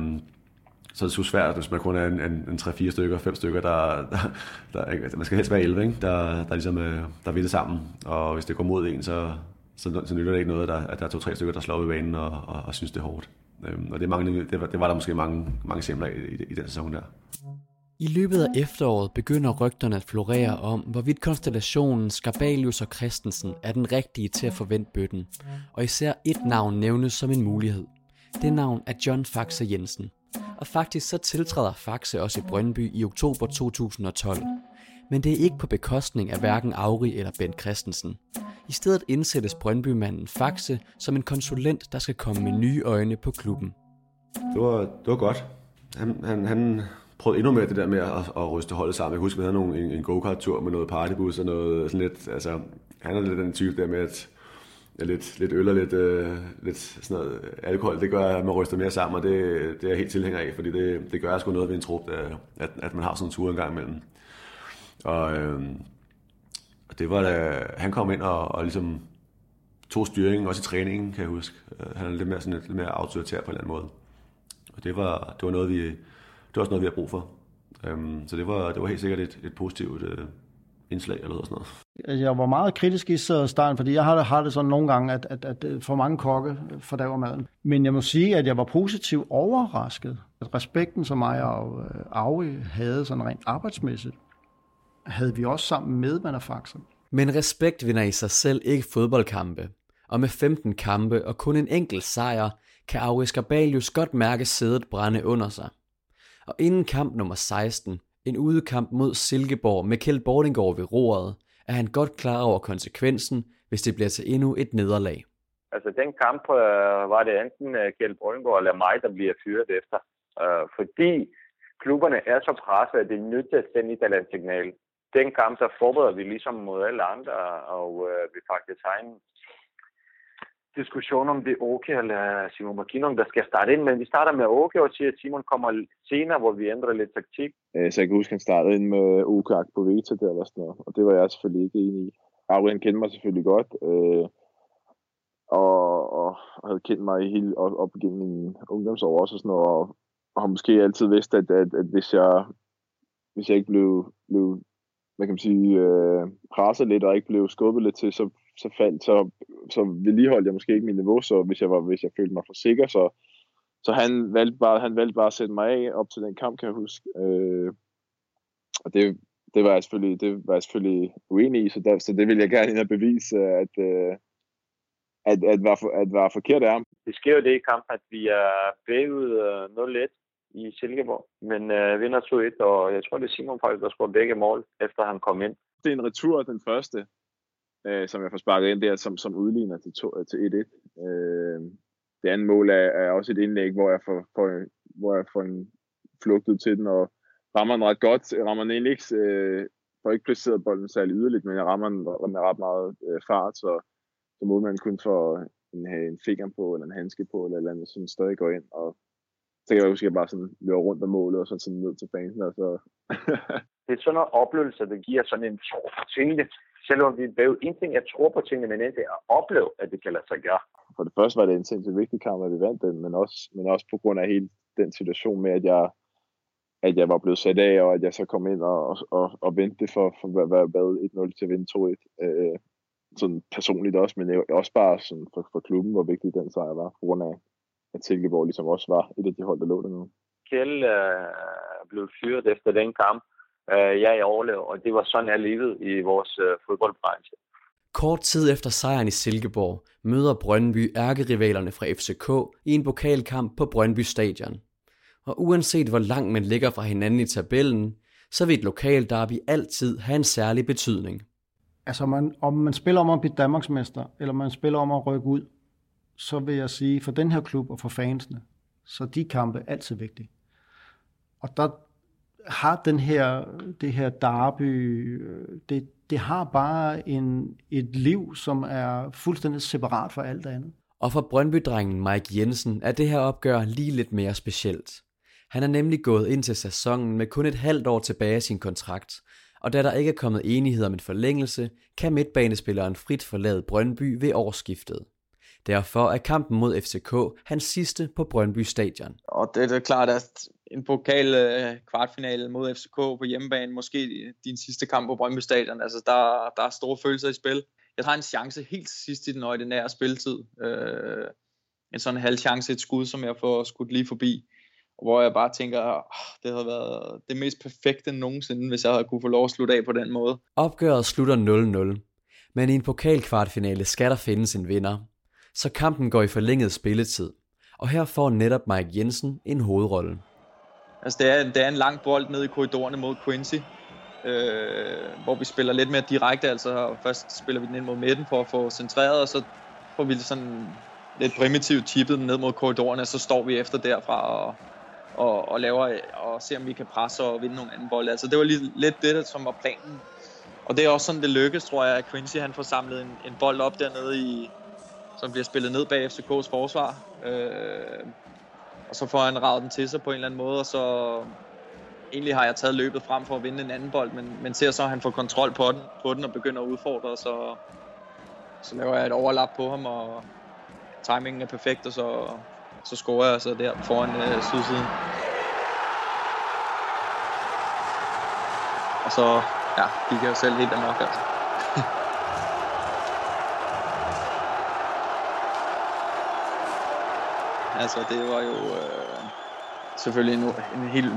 så det er svært, hvis man kun er en, en, en 3-4 stykker, 5 stykker, der, der, der, man skal helst være 11, ikke? Der, der, ligesom, øh, der vil det sammen. Og hvis det går mod en, så, så, så nytter det ikke noget, der, at der er to-tre stykker, der slår i banen og, og, og synes, det er hårdt. Øh, og det, manglede, det, var, det var der måske mange, mange eksempler i, i, i den sæson der. I løbet af efteråret begynder rygterne at florere om, hvorvidt konstellationen Skarbalius og Christensen er den rigtige til at forvente bøtten. Og især et navn nævnes som en mulighed. Det navn er John Faxe Jensen. Og faktisk så tiltræder Faxe også i Brøndby i oktober 2012. Men det er ikke på bekostning af hverken Auri eller Bent Christensen. I stedet indsættes Brøndbymanden Faxe som en konsulent, der skal komme med nye øjne på klubben. Det var, det var godt. Han, han, han prøvet endnu mere det der med at, at ryste holdet sammen. Jeg husker, vi havde nogle, en, en go-kart-tur med noget partybus og noget sådan lidt, altså, han er lidt den type der med, at ja, lidt, lidt øl og lidt, øh, lidt sådan noget alkohol, det gør, at man ryster mere sammen, og det, det er jeg helt tilhænger af, fordi det, det gør sgu noget ved en trup, at, at man har sådan en tur en gang imellem. Og øh, det var da, han kom ind og, og ligesom tog styringen, også i træningen, kan jeg huske. Øh, han er lidt mere, sådan lidt, lidt mere autoritær på en eller anden måde. Og det var, det var noget, vi, det var også noget, vi har brug for. Um, så det var, det var helt sikkert et, et positivt uh, indslag eller sådan noget. Jeg var meget kritisk i starten, fordi jeg har, har det sådan nogle gange, at, at, at for mange kokke fordærver maden. Men jeg må sige, at jeg var positivt overrasket. At respekten, som mig og øh, Aue havde sådan rent arbejdsmæssigt, havde vi også sammen med Manufacturing. Men respekt vinder i sig selv ikke fodboldkampe. Og med 15 kampe og kun en enkelt sejr, kan Aue Skarbalius godt mærke sædet brænde under sig. Og inden kamp nummer 16, en udekamp mod Silkeborg med Kjeld Bordingård ved roret, er han godt klar over konsekvensen, hvis det bliver til endnu et nederlag. Altså den kamp øh, var det enten uh, Kjeld Bordingård eller mig, der bliver fyret efter. Øh, fordi klubberne er så presset, at det er nødt til at sende et eller signal. Den kamp, der forbereder vi ligesom mod alle andre, og øh, vi faktisk har en diskussion om det er Åke eller Simon McKinnon, der skal starte ind, men vi starter med Åke og siger, at Simon kommer senere, hvor vi ændrer lidt taktik. Øh, så jeg kan huske, at han startede ind med Åke på Veta der eller sådan noget, og det var jeg selvfølgelig ikke enig i. Aurien kendte mig selvfølgelig godt, øh, og, og, havde kendt mig helt op, op igennem min ungdomsår også og sådan noget, og, og har måske altid vidst, at, at, at hvis jeg hvis jeg ikke blev, blev hvad kan man sige, øh, presset lidt og ikke blev skubbet lidt til, så, så faldt, så, så vedligeholdt jeg måske ikke mit niveau, så hvis jeg, var, hvis jeg følte mig for sikker, så, så han valgte bare, han valgte bare at sætte mig af op til den kamp, kan jeg huske. Øh, og det, det var jeg selvfølgelig, det var jeg selvfølgelig uenig i, så, der, så det vil jeg gerne ind og bevise, at, øh, at, at, var, for, at var forkert af ham. Det sker jo det i kampen, at vi er bagud øh, 0-1 i Silkeborg, men øh, vinder 2-1, og jeg tror, det er Simon faktisk, der scorer begge mål, efter han kom ind. Det er en retur, den første, øh, som jeg får sparket ind der, som, som udligner til, to, øh, til 1-1. Øh, det andet mål er, er også et indlæg, hvor jeg får, får, hvor jeg får en flugt ud til den, og rammer den ret godt. Jeg rammer den egentlig ikke, øh, får ikke placeret bolden særlig yderligt, men jeg rammer den med ret meget øh, fart, så, så målmanden kun får en, have en finger på, eller en handske på, eller eller andet, som stadig går ind, og så kan jeg huske, at jeg bare sådan løber rundt om målet, og så sådan ned til fansen, og så... det er sådan noget oplevelse, der giver sådan en tro på tingene, selvom vi er en ting, jeg tror på tingene, men en ting at opleve, at det kan lade sig gøre. For det første var det en sindssygt vigtig kamp, at vi vandt den, men også, men også på grund af hele den situation med, at jeg, at jeg var blevet sat af, og at jeg så kom ind og, og, og vendte for, for hvad, hvad 1-0 til at vinde 2-1. Øh, sådan personligt også, men også bare sådan for, for klubben, hvor vigtig den sejr var, på grund af, at Silkeborg ligesom også var et af de hold, der lå dernede. Kjell øh, blev fyret efter den kamp. Øh, jeg overlevede, og det var sådan, jeg levede i vores øh, fodboldbranche. Kort tid efter sejren i Silkeborg møder Brøndby ærkerivalerne fra FCK i en pokalkamp på Brøndby Stadion. Og uanset hvor langt man ligger fra hinanden i tabellen, så vil et lokal derby altid have en særlig betydning. Altså man, om man spiller om at blive Danmarksmester, eller man spiller om at rykke ud, så vil jeg sige, for den her klub og for fansene, så de kampe er altid vigtige. Og der har den her, det her derby, det, det har bare en, et liv, som er fuldstændig separat fra alt andet. Og for Brøndby-drengen Mike Jensen er det her opgør lige lidt mere specielt. Han er nemlig gået ind til sæsonen med kun et halvt år tilbage af sin kontrakt, og da der ikke er kommet enighed om en forlængelse, kan midtbanespilleren frit forlade Brøndby ved årsskiftet. Derfor er kampen mod FCK hans sidste på Brøndby Stadion. Og det, det er klart, at en pokal øh, kvartfinale mod FCK på hjemmebane, måske din sidste kamp på Brøndby Stadion, altså der, der er store følelser i spil. Jeg har en chance helt sidst i den ordinære spilletid. Øh, en sådan halv chance, et skud, som jeg får skudt lige forbi hvor jeg bare tænker, oh, det havde været det mest perfekte nogensinde, hvis jeg havde kunne få lov at slutte af på den måde. Opgøret slutter 0-0, men i en pokalkvartfinale skal der findes en vinder. Så kampen går i forlænget spilletid, og her får netop Mike Jensen en hovedrolle. Altså det er, det er en lang bold ned i korridorerne mod Quincy, øh, hvor vi spiller lidt mere direkte, altså først spiller vi den ind mod midten for at få centreret, og så får vi sådan lidt primitivt tippet den ned mod korridorerne, og så står vi efter derfra og, og, og laver og ser, om vi kan presse og vinde nogle anden bolde. Altså det var lige, lidt det, som var planen. Og det er også sådan, det lykkes, tror jeg, at Quincy han får samlet en, en bold op dernede, i, som bliver spillet ned bag FCK's forsvar. Øh, og så får han ravet den til sig på en eller anden måde, og så egentlig har jeg taget løbet frem for at vinde en anden bold, men, men ser så, at han får kontrol på den, på den og begynder at udfordre, så, så laver jeg et overlap på ham, og timingen er perfekt, og så, så scorer jeg så der foran øh, sydsiden. Og så ja, gik jeg jo selv helt amok altså. Altså det var jo øh, selvfølgelig en, en helt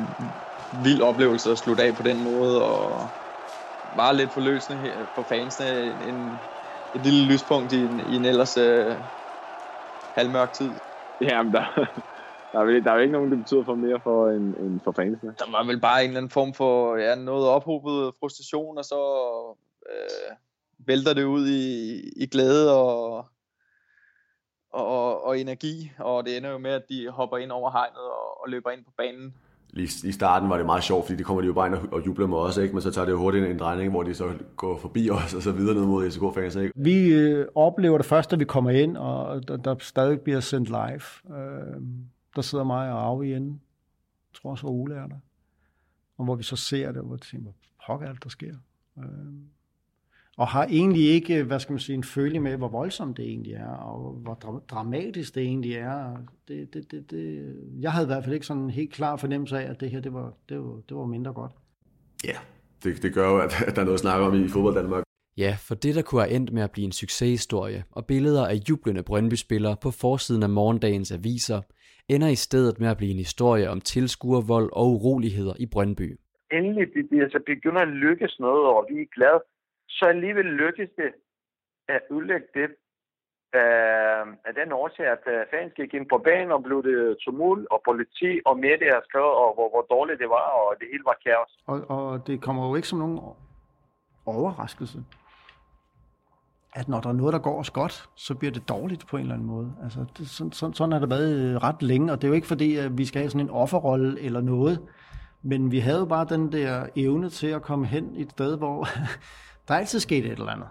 vild oplevelse at slutte af på den måde, og bare lidt forløsende for fansene. En, et lille lyspunkt i en, i en ellers øh, halvmørk tid. Jamen, der, der, er vel, der er jo ikke nogen, det betyder for mere for en, en for fansene. Der var vel bare en eller anden form for ja, noget ophobet frustration, og så øh, vælter det ud i, i glæde og, og, og energi, og det ender jo med, at de hopper ind over hegnet og, og løber ind på banen lige i starten var det meget sjovt, fordi de kommer de jo bare ind og jubler med os, ikke? men så tager det jo hurtigt en drejning, hvor de så går forbi os og så videre ned mod FCK-fans. Ikke? Vi øh, oplever det først, da vi kommer ind, og der, der stadig bliver sendt live. Øh, der sidder mig og Avi inde. Jeg tror også, Ole er der. Og hvor vi så ser det, hvor vi tænker, hvor pokker alt der sker. Øh, og har egentlig ikke, hvad skal man sige, en følge med, hvor voldsomt det egentlig er, og hvor dra- dramatisk det egentlig er. Det, det, det, det, jeg havde i hvert fald ikke sådan en helt klar fornemmelse af, at det her, det var, det var, det var mindre godt. Ja, det, det gør jo, at, at der er noget at snakke om i fodbold Danmark. Ja, for det der kunne have endt med at blive en succeshistorie, og billeder af jublende Brøndby-spillere på forsiden af morgendagens aviser, ender i stedet med at blive en historie om tilskuervold og uroligheder i Brøndby. endelig det, det, altså begynder at lykkes noget, og vi er glade, så alligevel lykkes det at ødelægge det øh, af den årsag, at øh, fans gik ind på banen og blev det tumult, og politi og medier skrev, og hvor, hvor dårligt det var, og det hele var kaos. Og, og det kommer jo ikke som nogen overraskelse, at når der er noget, der går os godt, så bliver det dårligt på en eller anden måde. Altså, det, sådan, sådan, sådan har det været øh, ret længe, og det er jo ikke fordi, at vi skal have sådan en offerrolle eller noget, men vi havde jo bare den der evne til at komme hen et sted, hvor der altid skete et eller andet.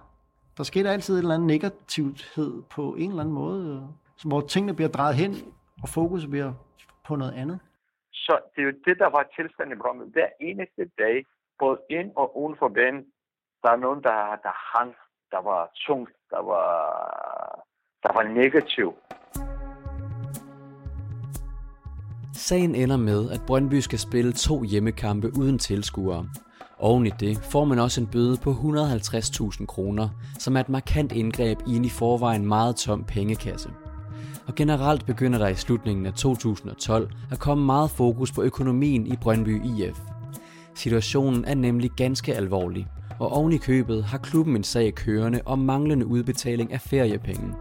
Der skete altid et eller andet negativhed på en eller anden måde, øh, hvor tingene bliver drejet hen, og fokus bliver på noget andet. Så det er jo det, der var tilstanden i programmet. Hver eneste dag, både ind og uden for banen, der er nogen, der, der hang, der var tungt, der var, der var negativ. Sagen ender med, at Brøndby skal spille to hjemmekampe uden tilskuere. Oven i det får man også en bøde på 150.000 kroner, som er et markant indgreb i en i forvejen meget tom pengekasse. Og generelt begynder der i slutningen af 2012 at komme meget fokus på økonomien i Brøndby IF. Situationen er nemlig ganske alvorlig, og oven i købet har klubben en sag kørende om manglende udbetaling af feriepenge.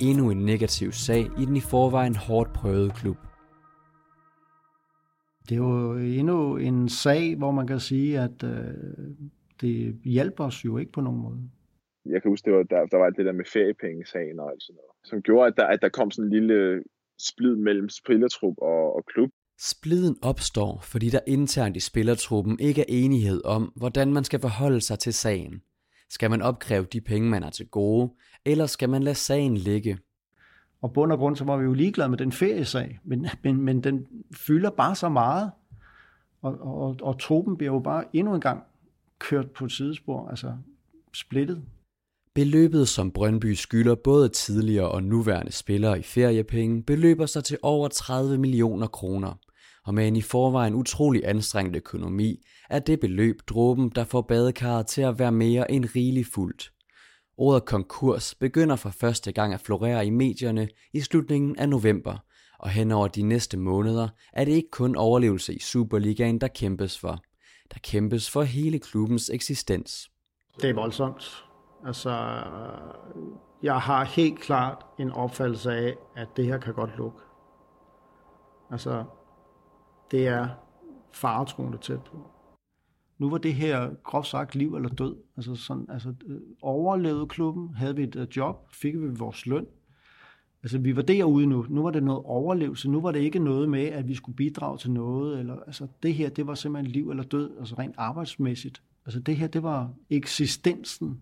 Endnu en negativ sag i den i forvejen hårdt prøvede klub. Det er jo endnu en sag, hvor man kan sige, at øh, det hjælper os jo ikke på nogen måde. Jeg kan huske, det var, der, der var det der med feriepengesagen og alt sådan noget, som gjorde, at der, at der kom sådan en lille splid mellem spillertrup og, og klub. Spliden opstår, fordi der internt i spillertruppen ikke er enighed om, hvordan man skal forholde sig til sagen. Skal man opkræve de penge, man har til gode, eller skal man lade sagen ligge? Og bund og grund, så var vi jo ligeglade med den feriesag, men, men, men den fylder bare så meget, og, og, og truppen bliver jo bare endnu en gang kørt på et sidespor, altså splittet. Beløbet, som Brøndby skylder både tidligere og nuværende spillere i feriepenge, beløber sig til over 30 millioner kroner. Og med en i forvejen utrolig anstrengt økonomi, er det beløb dråben, der får badekarret til at være mere end rigeligt fuldt. Ordet konkurs begynder for første gang at florere i medierne i slutningen af november, og hen over de næste måneder er det ikke kun overlevelse i Superligaen, der kæmpes for. Der kæmpes for hele klubbens eksistens. Det er voldsomt. Altså, jeg har helt klart en opfattelse af, at det her kan godt lukke. Altså, det er faretroende tæt på. Nu var det her groft sagt liv eller død. Altså, sådan, altså øh, overlevede klubben, havde vi et øh, job, fik vi vores løn. Altså, vi var derude nu. Nu var det noget overlevelse. Nu var det ikke noget med, at vi skulle bidrage til noget. Eller, altså, det her, det var simpelthen liv eller død, altså rent arbejdsmæssigt. Altså, det her, det var eksistensen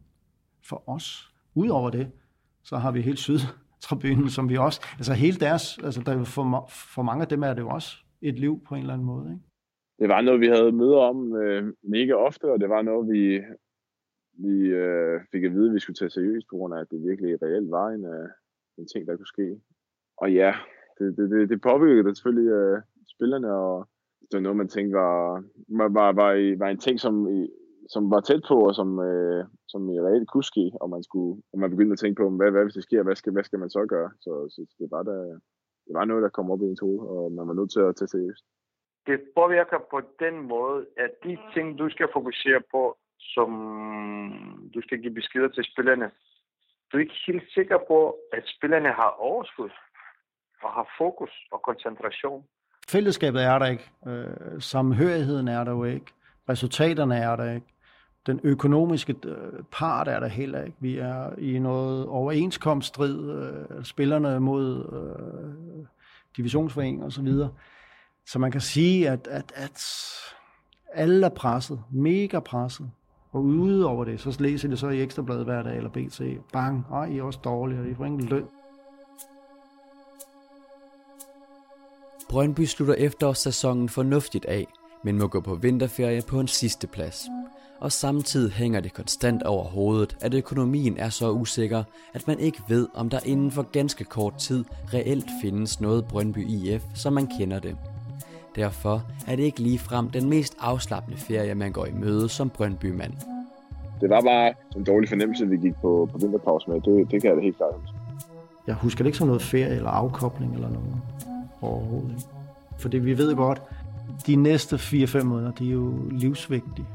for os. Udover det, så har vi hele sydtribunen, som vi også, altså hele deres, altså der for, for mange af dem er det jo også et liv på en eller anden måde. Ikke? Det var noget, vi havde møder om øh, mega ofte, og det var noget, vi, vi øh, fik at vide, at vi skulle tage seriøst, på grund af, at det virkelig reelt var en, øh, en ting, der kunne ske. Og ja, det, det, det, det påvirkede selvfølgelig øh, spillerne, og det var noget, man tænkte var, var, var, var, var en ting, som som var tæt på, og som, øh, som i reelt kunne ske, og man, skulle, og man begyndte at tænke på, hvad, hvad hvis det sker, hvad skal, hvad skal man så gøre? Så, så det, var der, det var noget, der kom op i ens hoved, og man var nødt til at tage seriøst. Det påvirker på den måde, at de ting, du skal fokusere på, som du skal give beskeder til spillerne, du er ikke helt sikker på, at spillerne har overskud og har fokus og koncentration. Fællesskabet er der ikke. Øh, samhørigheden er der jo ikke. Resultaterne er der ikke. Den økonomiske øh, part er der heller ikke. Vi er i noget overenskomststrid, øh, spillerne mod øh, divisionsforeninger osv. Så, man kan sige, at, at, at alle er presset, mega presset. Og ude over det, så læser det så i Ekstrabladet hver dag, eller BT. Bang, ej, I er også dårlige, og I får ingen løn. Brøndby slutter efterårssæsonen fornuftigt af, men må gå på vinterferie på en sidste plads. Og samtidig hænger det konstant over hovedet, at økonomien er så usikker, at man ikke ved, om der inden for ganske kort tid reelt findes noget Brøndby IF, som man kender det. Derfor er det ikke lige frem den mest afslappende ferie, man går i møde som Brøndby-mand. Det var bare en dårlig fornemmelse, vi gik på, på vinterpause med. Det, det kan jeg da helt klart huske. Jeg husker det ikke som noget ferie eller afkobling eller noget overhovedet. Ikke. Fordi vi ved godt, de næste 4-5 måneder, de er jo livsvigtige.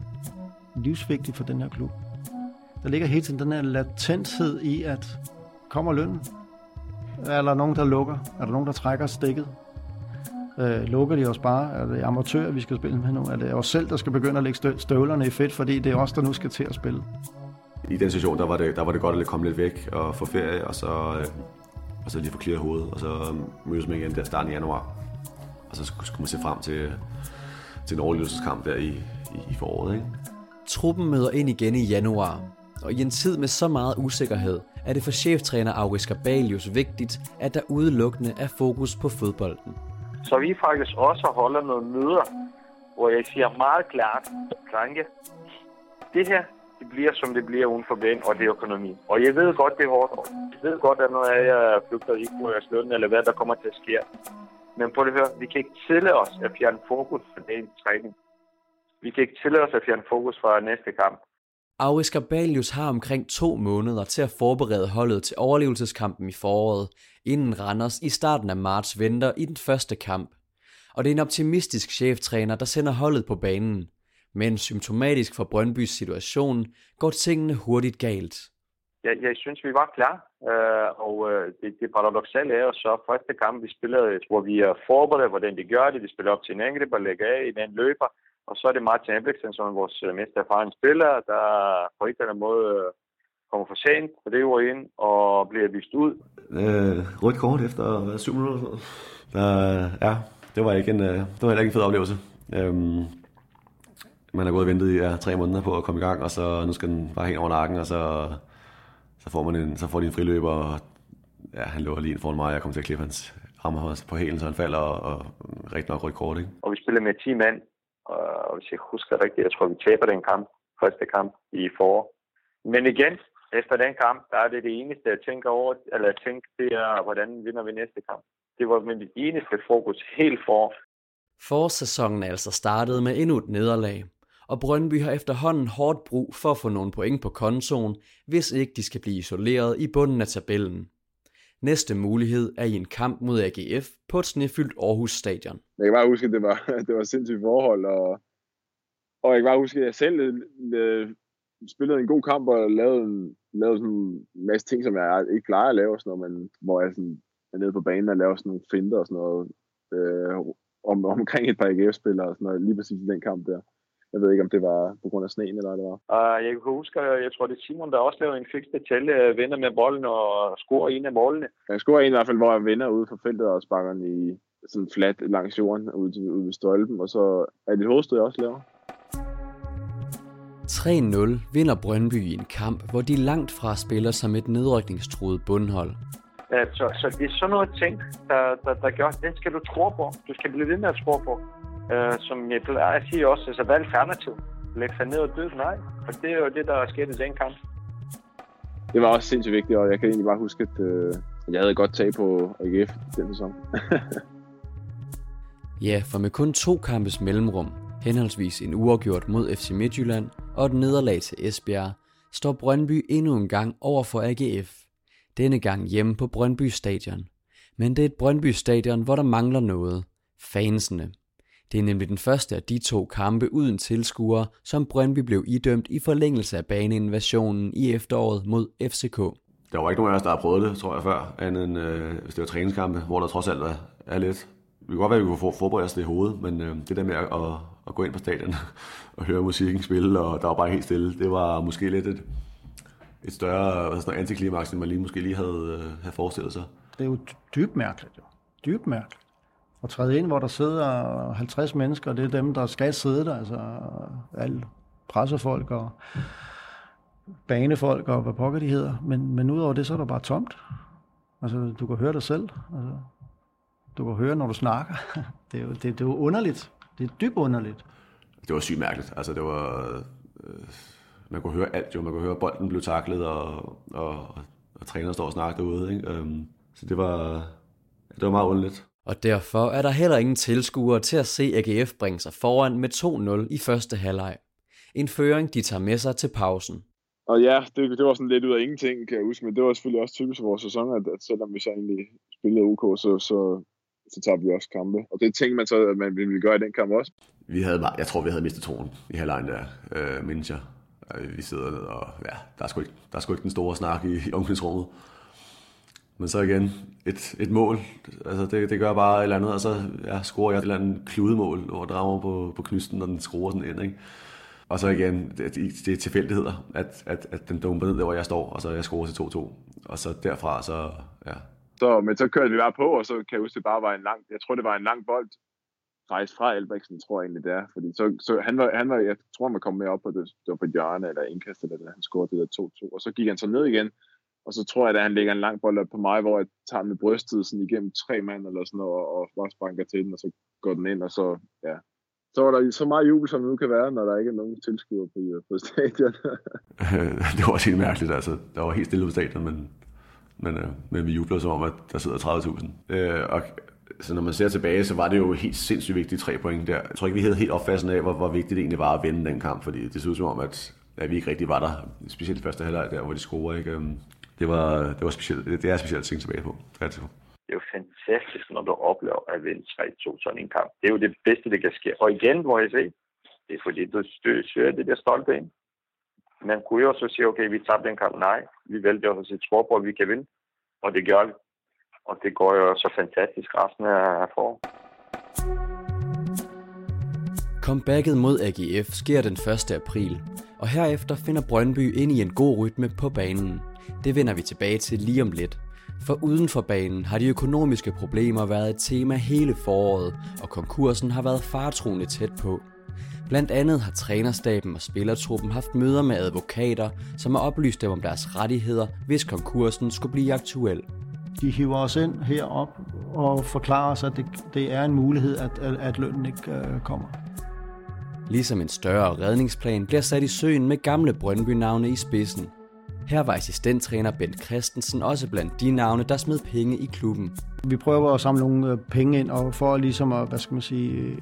Livsvigtige for den her klub. Der ligger hele tiden den her latenshed i, at kommer lønnen? Er der nogen, der lukker? Er der nogen, der trækker stikket? Øh, lukker de os bare? Er det amatører, vi skal spille med nu? Er det os selv, der skal begynde at lægge støvlerne i fedt, fordi det er os, der nu skal til at spille? I den situation, der var det, der var det godt at komme lidt væk og få ferie, og så, øh, og så lige få clear hovedet, og så mødes man igen der starten i januar. Og så skulle man se frem til, til en overlevelseskamp der i, i, i foråret. Ikke? Truppen møder ind igen i januar, og i en tid med så meget usikkerhed, er det for cheftræner August Gabalius vigtigt, at der udelukkende er fokus på fodbolden. Så vi faktisk også holder nogle møder, hvor jeg siger meget klart, drenge, det her, det bliver som det bliver uden for ben, og det er økonomi. Og jeg ved godt, det er hårdt. Jeg ved godt, at når jeg flygter ikke på jeres løn, eller hvad der kommer til at ske. Men på det her, vi kan ikke tillade os at fjerne fokus fra den træning. Vi kan ikke tillade os at fjerne fokus fra næste kamp. Auris Gabalius har omkring to måneder til at forberede holdet til overlevelseskampen i foråret, inden Randers i starten af marts venter i den første kamp. Og det er en optimistisk cheftræner, der sender holdet på banen. Men symptomatisk for Brøndbys situation går tingene hurtigt galt. Jeg, jeg synes, vi var klar, øh, og øh, det, det paradoxale er så første kamp, vi spillede, hvor vi er forberedt, hvordan de gør det. De spiller op til en og lægger af en den løber, og så er det Martin Ebbeksen, som er vores øh, mest erfarne spiller, der på en eller anden måde øh, kommer for sent på det ord ind og bliver vist ud. Øh, rødt kort efter hvad, syv minutter. Uh, ja, det var, ikke en, uh, det var heller ikke en fed oplevelse. Um, man har gået og ventet i ja, tre måneder på at komme i gang, og så nu skal den bare hen over nakken, og så, så får man en, så får de en friløber, og ja, han løber lige ind foran mig, og jeg kommer til at klippe hans rammer på hælen, så han falder, og, og rigtig nok rødt kort. Ikke? Og vi spiller med 10 mand, og hvis jeg husker rigtigt, jeg tror, vi taber den kamp, første kamp i forår. Men igen, efter den kamp, der er det det eneste, jeg tænker over, eller jeg tænker, det er, hvordan vinder vi næste kamp. Det var mit eneste fokus helt for. Forsæsonen er altså startet med endnu et nederlag, og Brøndby har efterhånden hårdt brug for at få nogle point på kontoen, hvis ikke de skal blive isoleret i bunden af tabellen. Næste mulighed er i en kamp mod AGF på et snefyldt Aarhus Stadion. Jeg kan bare huske, at det var, det var sindssygt forhold, og, og jeg kan bare huske, at jeg selv øh, spillede en god kamp og lavede, en, lavede sådan en masse ting, som jeg ikke plejer at lave, sådan noget, men hvor jeg sådan, er nede på banen og laver sådan nogle finter og sådan noget øh, om, omkring et par AGF-spillere og sådan noget, lige præcis i den kamp der. Jeg ved ikke, om det var på grund af sneen, eller hvad det var. Uh, jeg kan huske, jeg tror, det er Simon, der også lavede en fix detalje, øh, vender med bolden og scorer en af målene. Jeg scorer en i hvert fald, hvor jeg vender ude for feltet og sparker den i sådan flat langs jorden ude, til, ude ved stolpen, og så er det hovedstød, jeg også laver. 3-0 vinder Brøndby i en kamp, hvor de langt fra spiller som et nedrykningstruet bundhold. Ja, så, så det er sådan noget ting, der, der, der gør, den skal du tro på. Du skal blive ved med at tro på. Uh, som jeg plejer at sige også, altså hvad er alternativ? Lægge sig ned og dø? Nej, for det er jo det, der er sket i den kamp. Det var også sindssygt vigtigt, og jeg kan egentlig bare huske, at uh, jeg havde godt tag på AGF den sæson. ja, for med kun to kampes mellemrum, henholdsvis en uafgjort mod FC Midtjylland og et nederlag til Esbjerg, står Brøndby endnu en gang over for AGF. Denne gang hjemme på Brøndby Stadion. Men det er et Brøndby Stadion, hvor der mangler noget. Fansene. Det er nemlig den første af de to kampe uden tilskuere, som Brøndby blev idømt i forlængelse af baneinvasionen i efteråret mod FCK. Der var ikke nogen af os, der har prøvet det, tror jeg, før, andet end øh, hvis det var træningskampe, hvor der trods alt er, er lidt. Vi kan godt være, at vi kunne forberede os det i hovedet, men øh, det der med at, at, at gå ind på stadion og høre musikken spille, og der var bare helt stille, det var måske lidt et, et større sådan antiklimaks, end man lige måske lige havde, øh, havde forestillet sig. Det er jo dybt mærkeligt, jo. Dybt mærkeligt at træde ind, hvor der sidder 50 mennesker, og det er dem, der skal sidde der, altså alle pressefolk og banefolk og hvad pokker de hedder. Men, men udover det, så er der bare tomt. Altså, du kan høre dig selv. Altså, du kan høre, når du snakker. Det er jo, det, det er jo underligt. Det er dybt underligt. Det var sygt mærkeligt. Altså, det var... Øh, man kunne høre alt jo. Man kunne høre, at bolden blev taklet, og, og, og, og træneren står og snakker derude. Ikke? Øhm, så det var, det var meget underligt og derfor er der heller ingen tilskuere til at se AGF bringe sig foran med 2-0 i første halvleg. En føring, de tager med sig til pausen. Og ja, det, det var sådan lidt ud af ingenting, kan jeg huske, men det var selvfølgelig også typisk for vores sæson, at, at selvom vi så egentlig spillede OK, så, så så tager vi også kampe. Og det tænker man så, at man ville gøre i den kamp også. Vi havde, jeg tror, vi havde mistet troen i halvlejen der, øh, mindes jeg. Vi sidder ned, og ja, der er sgu ikke, der er sgu ikke den store snak i, i omklædningsrummet. Men så igen, et, et mål, altså det, det gør bare et eller andet, og så ja, scorer jeg et eller andet kludemål, hvor der rammer på, på knysten, når den skruer sådan ind, ikke? Og så igen, det, det er tilfældigheder, at, at, at den dumper ned der, hvor jeg står, og så jeg scorer til 2-2. Og så derfra, så ja. Så, men så kørte vi bare på, og så kan jeg huske, det bare var en lang, jeg tror det var en lang bold, rejst fra Albrechtsen, tror jeg egentlig det er. Fordi så, så han, var, han var, jeg tror man kom med op på det, det var på hjørne eller indkast, eller det, han scorede det der 2-2. Og så gik han så ned igen, og så tror jeg, at han lægger en lang bold op på mig, hvor jeg tager med brystet sådan igennem tre mand eller sådan noget, og bare spanker til den, og så går den ind, og så, ja. Så var der så meget jubel, som nu kan være, når der ikke er nogen tilskuere på, øh, på stadion. det var også helt mærkeligt, altså. Der var helt stille på stadion, men, men, øh, men vi jubler som om, at der sidder 30.000. Øh, og så når man ser tilbage, så var det jo helt sindssygt vigtige tre point der. Jeg tror ikke, vi havde helt opfattelsen af, hvor, hvor vigtigt det egentlig var at vinde den kamp, fordi det så ud som om, at, at vi ikke rigtig var der, specielt første halvleg der, hvor de scorede. Ikke? Øhm, det var, det var specielt, det er specielt at tænke tilbage på. Det er, det. det er jo fantastisk, når du oplever at vinde 3-2 sådan en kamp. Det er jo det bedste, det kan ske. Og igen, hvor jeg se, det er fordi, du søger det der stolte ind. Man kunne jo også sige, okay, vi tabte den kamp. Nej, vi vælger også at sige, tror på, at vi kan vinde. Og det gør vi. Og det går jo så fantastisk resten af foråret. Comebacket mod AGF sker den 1. april, og herefter finder Brøndby ind i en god rytme på banen. Det vender vi tilbage til lige om lidt. For uden for banen har de økonomiske problemer været et tema hele foråret, og konkursen har været fartroende tæt på. Blandt andet har trænerstaben og spillertruppen haft møder med advokater, som har oplyst dem om deres rettigheder, hvis konkursen skulle blive aktuel. De hiver os ind herop og forklarer os, at det, det er en mulighed, at, at lønnen ikke øh, kommer. Ligesom en større redningsplan bliver sat i søen med gamle Brøndby-navne i spidsen. Her var assistenttræner Bent Christensen også blandt de navne, der smed penge i klubben. Vi prøver at samle nogle øh, penge ind, og for ligesom at, hvad skal man sige, øh,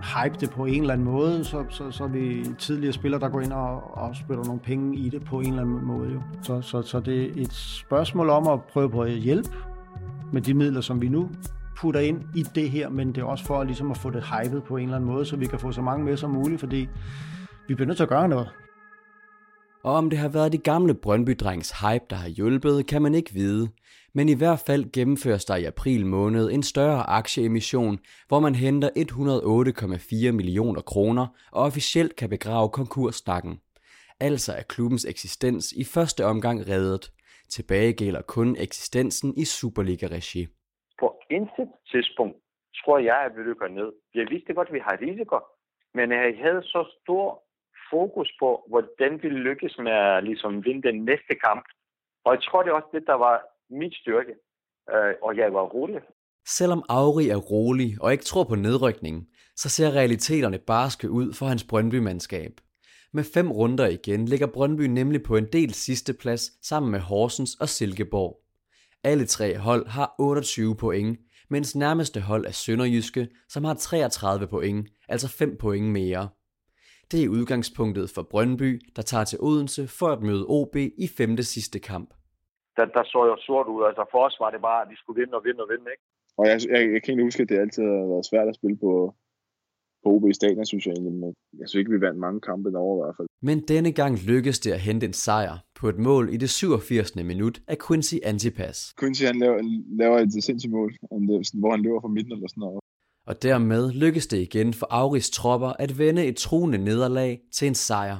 hype det på en eller anden måde, så, så, så er vi tidligere spillere, der går ind og, og spiller nogle penge i det på en eller anden måde. Jo. Så, så, så det er et spørgsmål om at prøve på at hjælpe med de midler, som vi nu putter ind i det her, men det er også for ligesom at få det hypet på en eller anden måde, så vi kan få så mange med som muligt, fordi vi bliver nødt til at gøre noget. Og om det har været de gamle Brøndby-drengs hype, der har hjulpet, kan man ikke vide. Men i hvert fald gennemføres der i april måned en større aktieemission, hvor man henter 108,4 millioner kroner og officielt kan begrave konkursstakken. Altså er klubbens eksistens i første omgang reddet. Tilbage gælder kun eksistensen i Superliga-regi. På intet tidspunkt tror jeg, at vi rykker ned. Jeg vidste godt, at vi har risiko, men jeg havde så stor fokus på, hvordan vi lykkes med at ligesom vinde den næste kamp. Og jeg tror, det er også det, der var min styrke. Øh, og jeg var rolig. Selvom Auri er rolig og ikke tror på nedrykningen, så ser realiteterne barske ud for hans Brøndby-mandskab. Med fem runder igen ligger Brøndby nemlig på en del sidste plads sammen med Horsens og Silkeborg. Alle tre hold har 28 point, mens nærmeste hold er Sønderjyske, som har 33 point, altså 5 point mere. Det er udgangspunktet for Brøndby, der tager til Odense for at møde OB i femte sidste kamp. Der, der så jo sort ud. Altså for os var det bare, at vi skulle vinde og vinde og vinde. Ikke? Og jeg, jeg, jeg kan ikke huske, at det altid har været svært at spille på, på OB stadion, synes jeg egentlig. Men jeg synes ikke, vi vandt mange kampe derovre i hvert fald. Men denne gang lykkedes det at hente en sejr på et mål i det 87. minut af Quincy Antipas. Quincy han laver, laver et sindssygt mål, hvor han løber fra midten eller sådan noget. Og dermed lykkes det igen for Auris tropper at vende et truende nederlag til en sejr.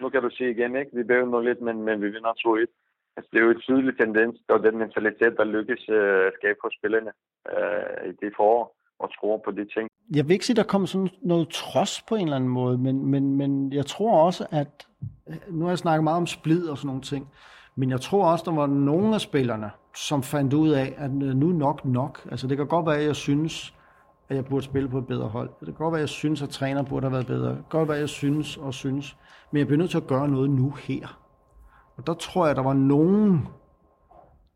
Nu kan du sige igen, ikke? Vi bæver nu lidt, men, men vi vinder 2-1. Altså, det er jo et tydeligt tendens, og den mentalitet, der lykkes øh, at skabe på spillerne øh, i det forår og tror på de ting. Jeg vil ikke sige, at der kommer sådan noget trods på en eller anden måde, men, men, men jeg tror også, at nu har jeg snakket meget om splid og sådan nogle ting, men jeg tror også, der var nogle af spillerne, som fandt ud af, at nu nok nok. Altså det kan godt være, at jeg synes, at jeg burde spille på et bedre hold. Det kan godt være, at jeg synes, at træner burde have været bedre. Det kan godt være, at jeg synes og synes. Men jeg bliver nødt til at gøre noget nu her. Og der tror jeg, at der var nogen,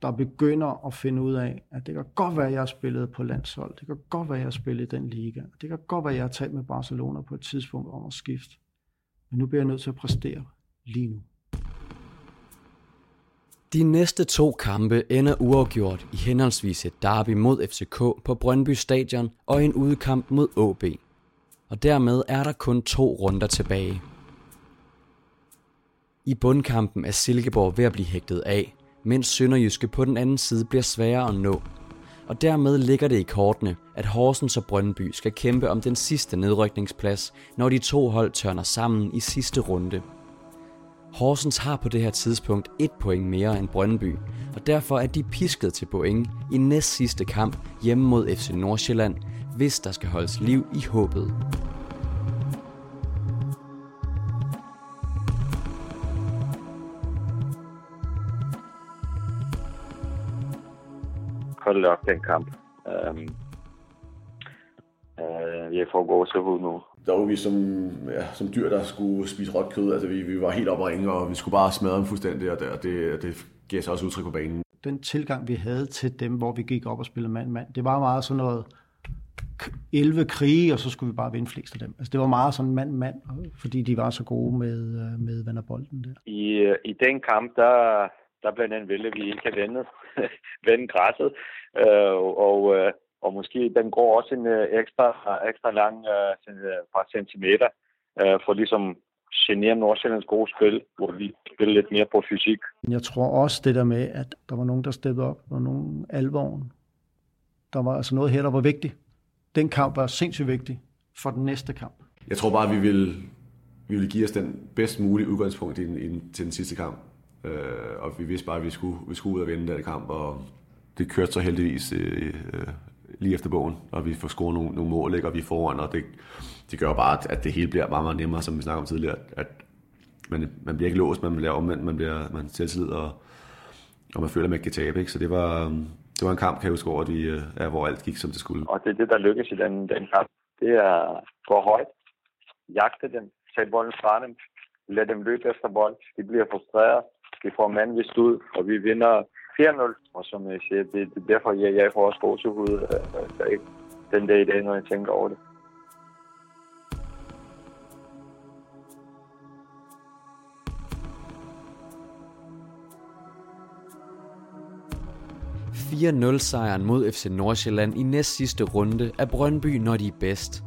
der begynder at finde ud af, at det kan godt være, at jeg har spillet på landshold. Det kan godt være, at jeg har spillet i den liga. Det kan godt være, at jeg har talt med Barcelona på et tidspunkt om at skifte. Men nu bliver jeg nødt til at præstere lige nu. De næste to kampe ender uafgjort i henholdsvis et derby mod FCK på Brøndby Stadion og en udkamp mod AB. Og dermed er der kun to runder tilbage. I bundkampen er Silkeborg ved at blive hægtet af, mens Sønderjyske på den anden side bliver sværere at nå. Og dermed ligger det i kortene, at Horsens og Brøndby skal kæmpe om den sidste nedrykningsplads, når de to hold tørner sammen i sidste runde. Horsens har på det her tidspunkt et point mere end Brøndby, og derfor er de pisket til point i næst sidste kamp hjemme mod FC Nordsjælland, hvis der skal holdes liv i håbet. Hold op, den kamp. Um, uh, jeg får gåsehud nu. Der var vi som, ja, som dyr, der skulle spise råt kød. Altså, vi, vi var helt oppe og ringe, og vi skulle bare smadre dem fuldstændig, og det, og det, det gav sig også udtryk på banen. Den tilgang, vi havde til dem, hvor vi gik op og spillede mand-mand, det var meget sådan noget 11 krige, og så skulle vi bare vinde flest af dem. Altså, det var meget sådan mand-mand, fordi de var så gode med, øh, med vanderbolden der. I, øh, I den kamp, der, der blandt andet ville vi ikke have vendet, vende græsset, øh, og, øh, og måske den går også en øh, ekstra, ekstra lang øh, par centimeter, øh, for ligesom genere Nordsjællands gode spil, hvor vi spiller lidt mere på fysik. Jeg tror også det der med, at der var nogen, der steppede op, og nogen alvoren. Der var altså noget her, der var vigtigt. Den kamp var sindssygt vigtig for den næste kamp. Jeg tror bare, at vi vil, vi vil give os den bedst mulige udgangspunkt i den, i den, til den sidste kamp. Øh, og vi vidste bare, at vi skulle, vi skulle ud og vinde den kamp, og det kørte så heldigvis øh, øh, lige efter bogen, og vi får scoret nogle, nogle mål, ikke? og vi er foran, og det, det gør bare, at, det hele bliver meget, meget nemmere, som vi snakkede om tidligere, at man, man bliver ikke låst, man bliver omvendt, man bliver man selvtillid, og, og man føler, at man kan tabe. Ikke? Så det var, det var en kamp, kan jeg huske, over, de, øh, ja, hvor alt gik, som det skulle. Og det er det, der lykkes i den, den kamp. Det er gå højt, jagte dem, tage bolden fra dem, lade dem løbe efter bold. De bliver frustreret, de får mandvist ud, og vi vinder 4-0. Og som jeg siger, det, det er derfor, jeg, jeg får også gåsehud øh, øh, øh, den dag i dag, når jeg tænker over det. sejren mod FC Nordsjælland i næst sidste runde er Brøndby, når de er bedst.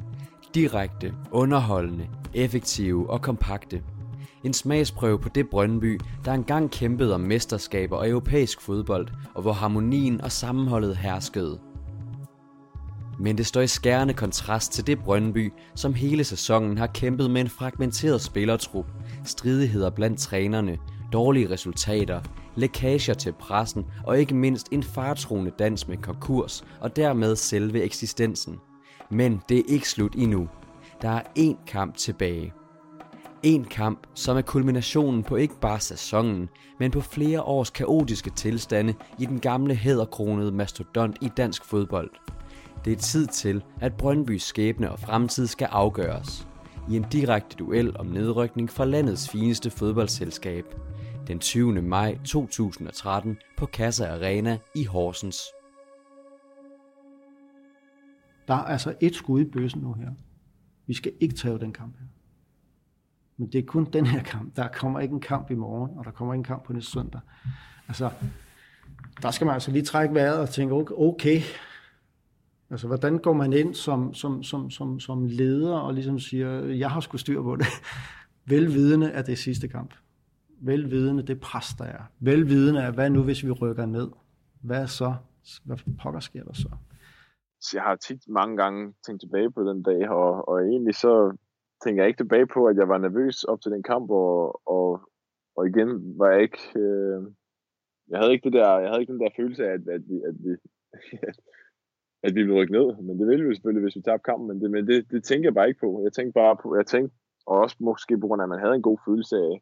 Direkte, underholdende, effektive og kompakte. En smagsprøve på det Brøndby, der engang kæmpede om mesterskaber og europæisk fodbold, og hvor harmonien og sammenholdet herskede. Men det står i skærende kontrast til det Brøndby, som hele sæsonen har kæmpet med en fragmenteret spillertrup, stridigheder blandt trænerne, dårlige resultater, lækager til pressen og ikke mindst en fartroende dans med konkurs og dermed selve eksistensen. Men det er ikke slut endnu. Der er én kamp tilbage. En kamp, som er kulminationen på ikke bare sæsonen, men på flere års kaotiske tilstande i den gamle hæderkronede mastodont i dansk fodbold. Det er tid til, at Brøndbys skæbne og fremtid skal afgøres. I en direkte duel om nedrykning for landets fineste fodboldselskab. Den 20. maj 2013 på Kassa Arena i Horsens. Der er altså et skud i bøssen nu her. Vi skal ikke tage den kamp her. Men det er kun den her kamp. Der kommer ikke en kamp i morgen, og der kommer ikke en kamp på næste søndag. Altså, der skal man altså lige trække vejret og tænke, okay. Altså, hvordan går man ind som, som, som, som, som leder og ligesom siger, jeg har sgu styr på det. Velvidende at det er sidste kamp. Velvidende det pres, der er. Velvidende af, hvad nu hvis vi rykker ned? Hvad så? Hvad pokker sker der så? Så jeg har tit mange gange tænkt tilbage på den dag, og, og egentlig så tænker jeg ikke tilbage på, at jeg var nervøs op til den kamp, og, og, og igen var jeg ikke, øh, jeg havde ikke det der, jeg havde ikke den der følelse af, at, at vi, at vi, at vi ville rykke ned, men det ville vi selvfølgelig, hvis vi tabte kampen, men det, men det, det tænker jeg bare ikke på. Jeg tænkte bare på, jeg tænkte, og også måske på grund af, at man havde en god følelse af,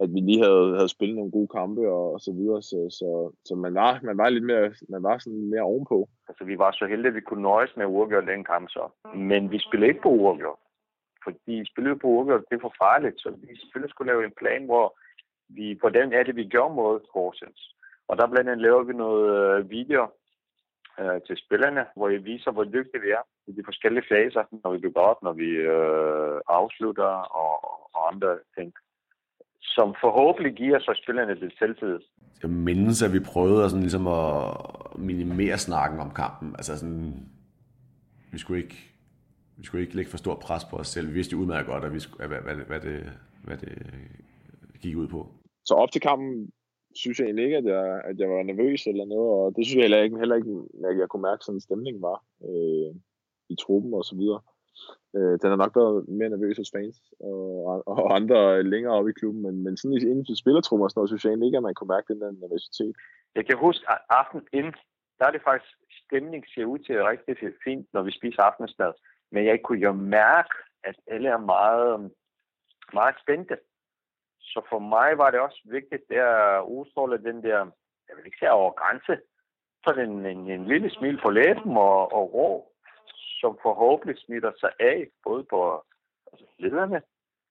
at vi lige havde, havde spillet nogle gode kampe og, og så videre, så, så, så man, var, man var lidt mere, man var sådan mere ovenpå. Altså, vi var så heldige, at vi kunne nøjes med uafgjort den kamp så. Men vi spillede ikke på uafgjort. Fordi spillet på uafgjort, det er for farligt, så vi selvfølgelig skulle lave en plan, hvor vi, hvordan er det, vi gør mod Horsens. Og der blandt andet laver vi noget øh, video øh, til spillerne, hvor jeg viser, hvor dygtige vi er i de forskellige faser, når vi bygger op, når vi øh, afslutter og, og andre ting. som forhåbentlig giver så spillerne lidt selvtid. Jeg mindes, at vi prøvede at, sådan, ligesom at minimere snakken om kampen. Altså sådan, vi skulle ikke, vi skulle ikke lægge for stor pres på os selv. Vi vidste jo udmærket godt, at vi skulle, hvad, hvad, hvad, det, hvad det gik ud på. Så op til kampen synes jeg egentlig ikke, at jeg, at jeg var nervøs eller noget, og det synes jeg heller ikke, heller ikke at jeg kunne mærke, sådan en stemning var øh, i truppen og så videre. Øh, den har nok været mere nervøs hos fans og, og andre længere oppe i klubben, men, men sådan inden for spillertrummer og sådan noget, synes jeg egentlig ikke, at man kunne mærke den der nervøsitet. Jeg kan huske, at aften inden, der er det faktisk, stemning ser ud til rigtig fint, når vi spiser aftensmad. Men jeg kunne jo mærke, at alle er meget, meget spændte. Så for mig var det også vigtigt, at udstråle den der, jeg vil ikke sige over grænse, så en, en, en lille smil på læben og, og rå som forhåbentlig smitter sig af, både på altså lederne,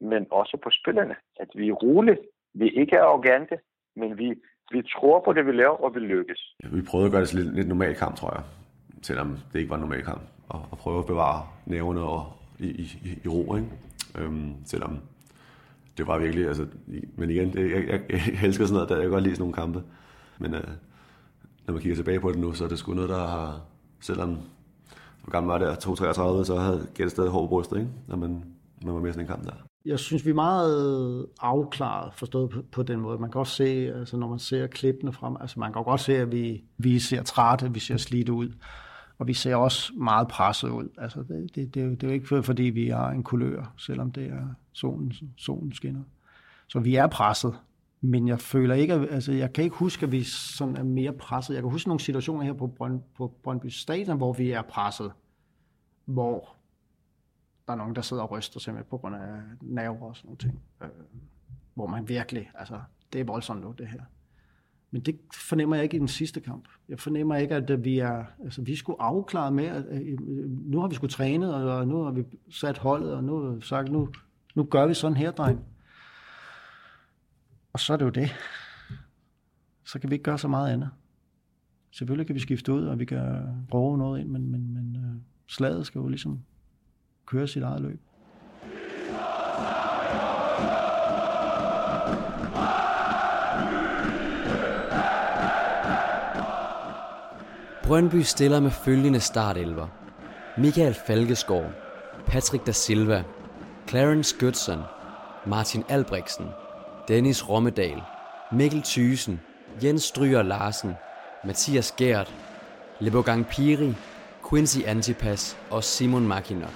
men også på spillerne. At vi er rolige, vi ikke er arrogante, men vi, vi tror på det, vi laver, og vi lykkes. Vi prøvede at gøre det lidt, lidt normal kamp, tror jeg. Selvom det ikke var en normal kamp at, at prøve at bevare nævne og, i, i, i ro, ikke? Øhm, selvom det var virkelig, altså, men igen, det, jeg, jeg, jeg elsker sådan noget, der jeg kan godt lide sådan nogle kampe. Men øh, når man kigger tilbage på det nu, så er det sgu noget, der har, selvom hvor gammel var det, 233, så havde Gæt stadig hård brystet, ikke? når man, man var med sådan en kamp der. Jeg synes, vi er meget afklaret, forstået på, på den måde. Man kan også se, altså, når man ser klippene frem, altså man kan godt se, at vi, vi ser trætte, vi ser slidt ud. Og vi ser også meget presset ud. Altså, det, det, det, er jo, det er jo ikke fordi, vi har en kulør, selvom det er solen, solen skinner. Så vi er presset, men jeg føler ikke, altså jeg kan ikke huske, at vi sådan er mere presset. Jeg kan huske nogle situationer her på, Brønd, på Brøndby Stadion, hvor vi er presset, hvor der er nogen, der sidder og ryster simpelthen på grund af nerver og sådan nogle ting. Øh, hvor man virkelig, altså det er voldsomt nu, det her. Men det fornemmer jeg ikke i den sidste kamp. Jeg fornemmer ikke, at vi er, altså vi skulle afklare med, at øh, øh, nu har vi skulle trænet, og nu har vi sat holdet, og nu har vi sagt, nu, nu gør vi sådan her, dreng. Og så er det jo det. Så kan vi ikke gøre så meget andet. Selvfølgelig kan vi skifte ud, og vi kan prøve noget ind, men, men, men øh, slaget skal jo ligesom køre sit eget løb. Brøndby stiller med følgende startelver. Michael Falkeskov, Patrick da Silva, Clarence Goodson, Martin Albrechtsen, Dennis Rommedal, Mikkel Thysen, Jens Stryger Larsen, Mathias Gert, Lebogang Piri, Quincy Antipas og Simon Makinok.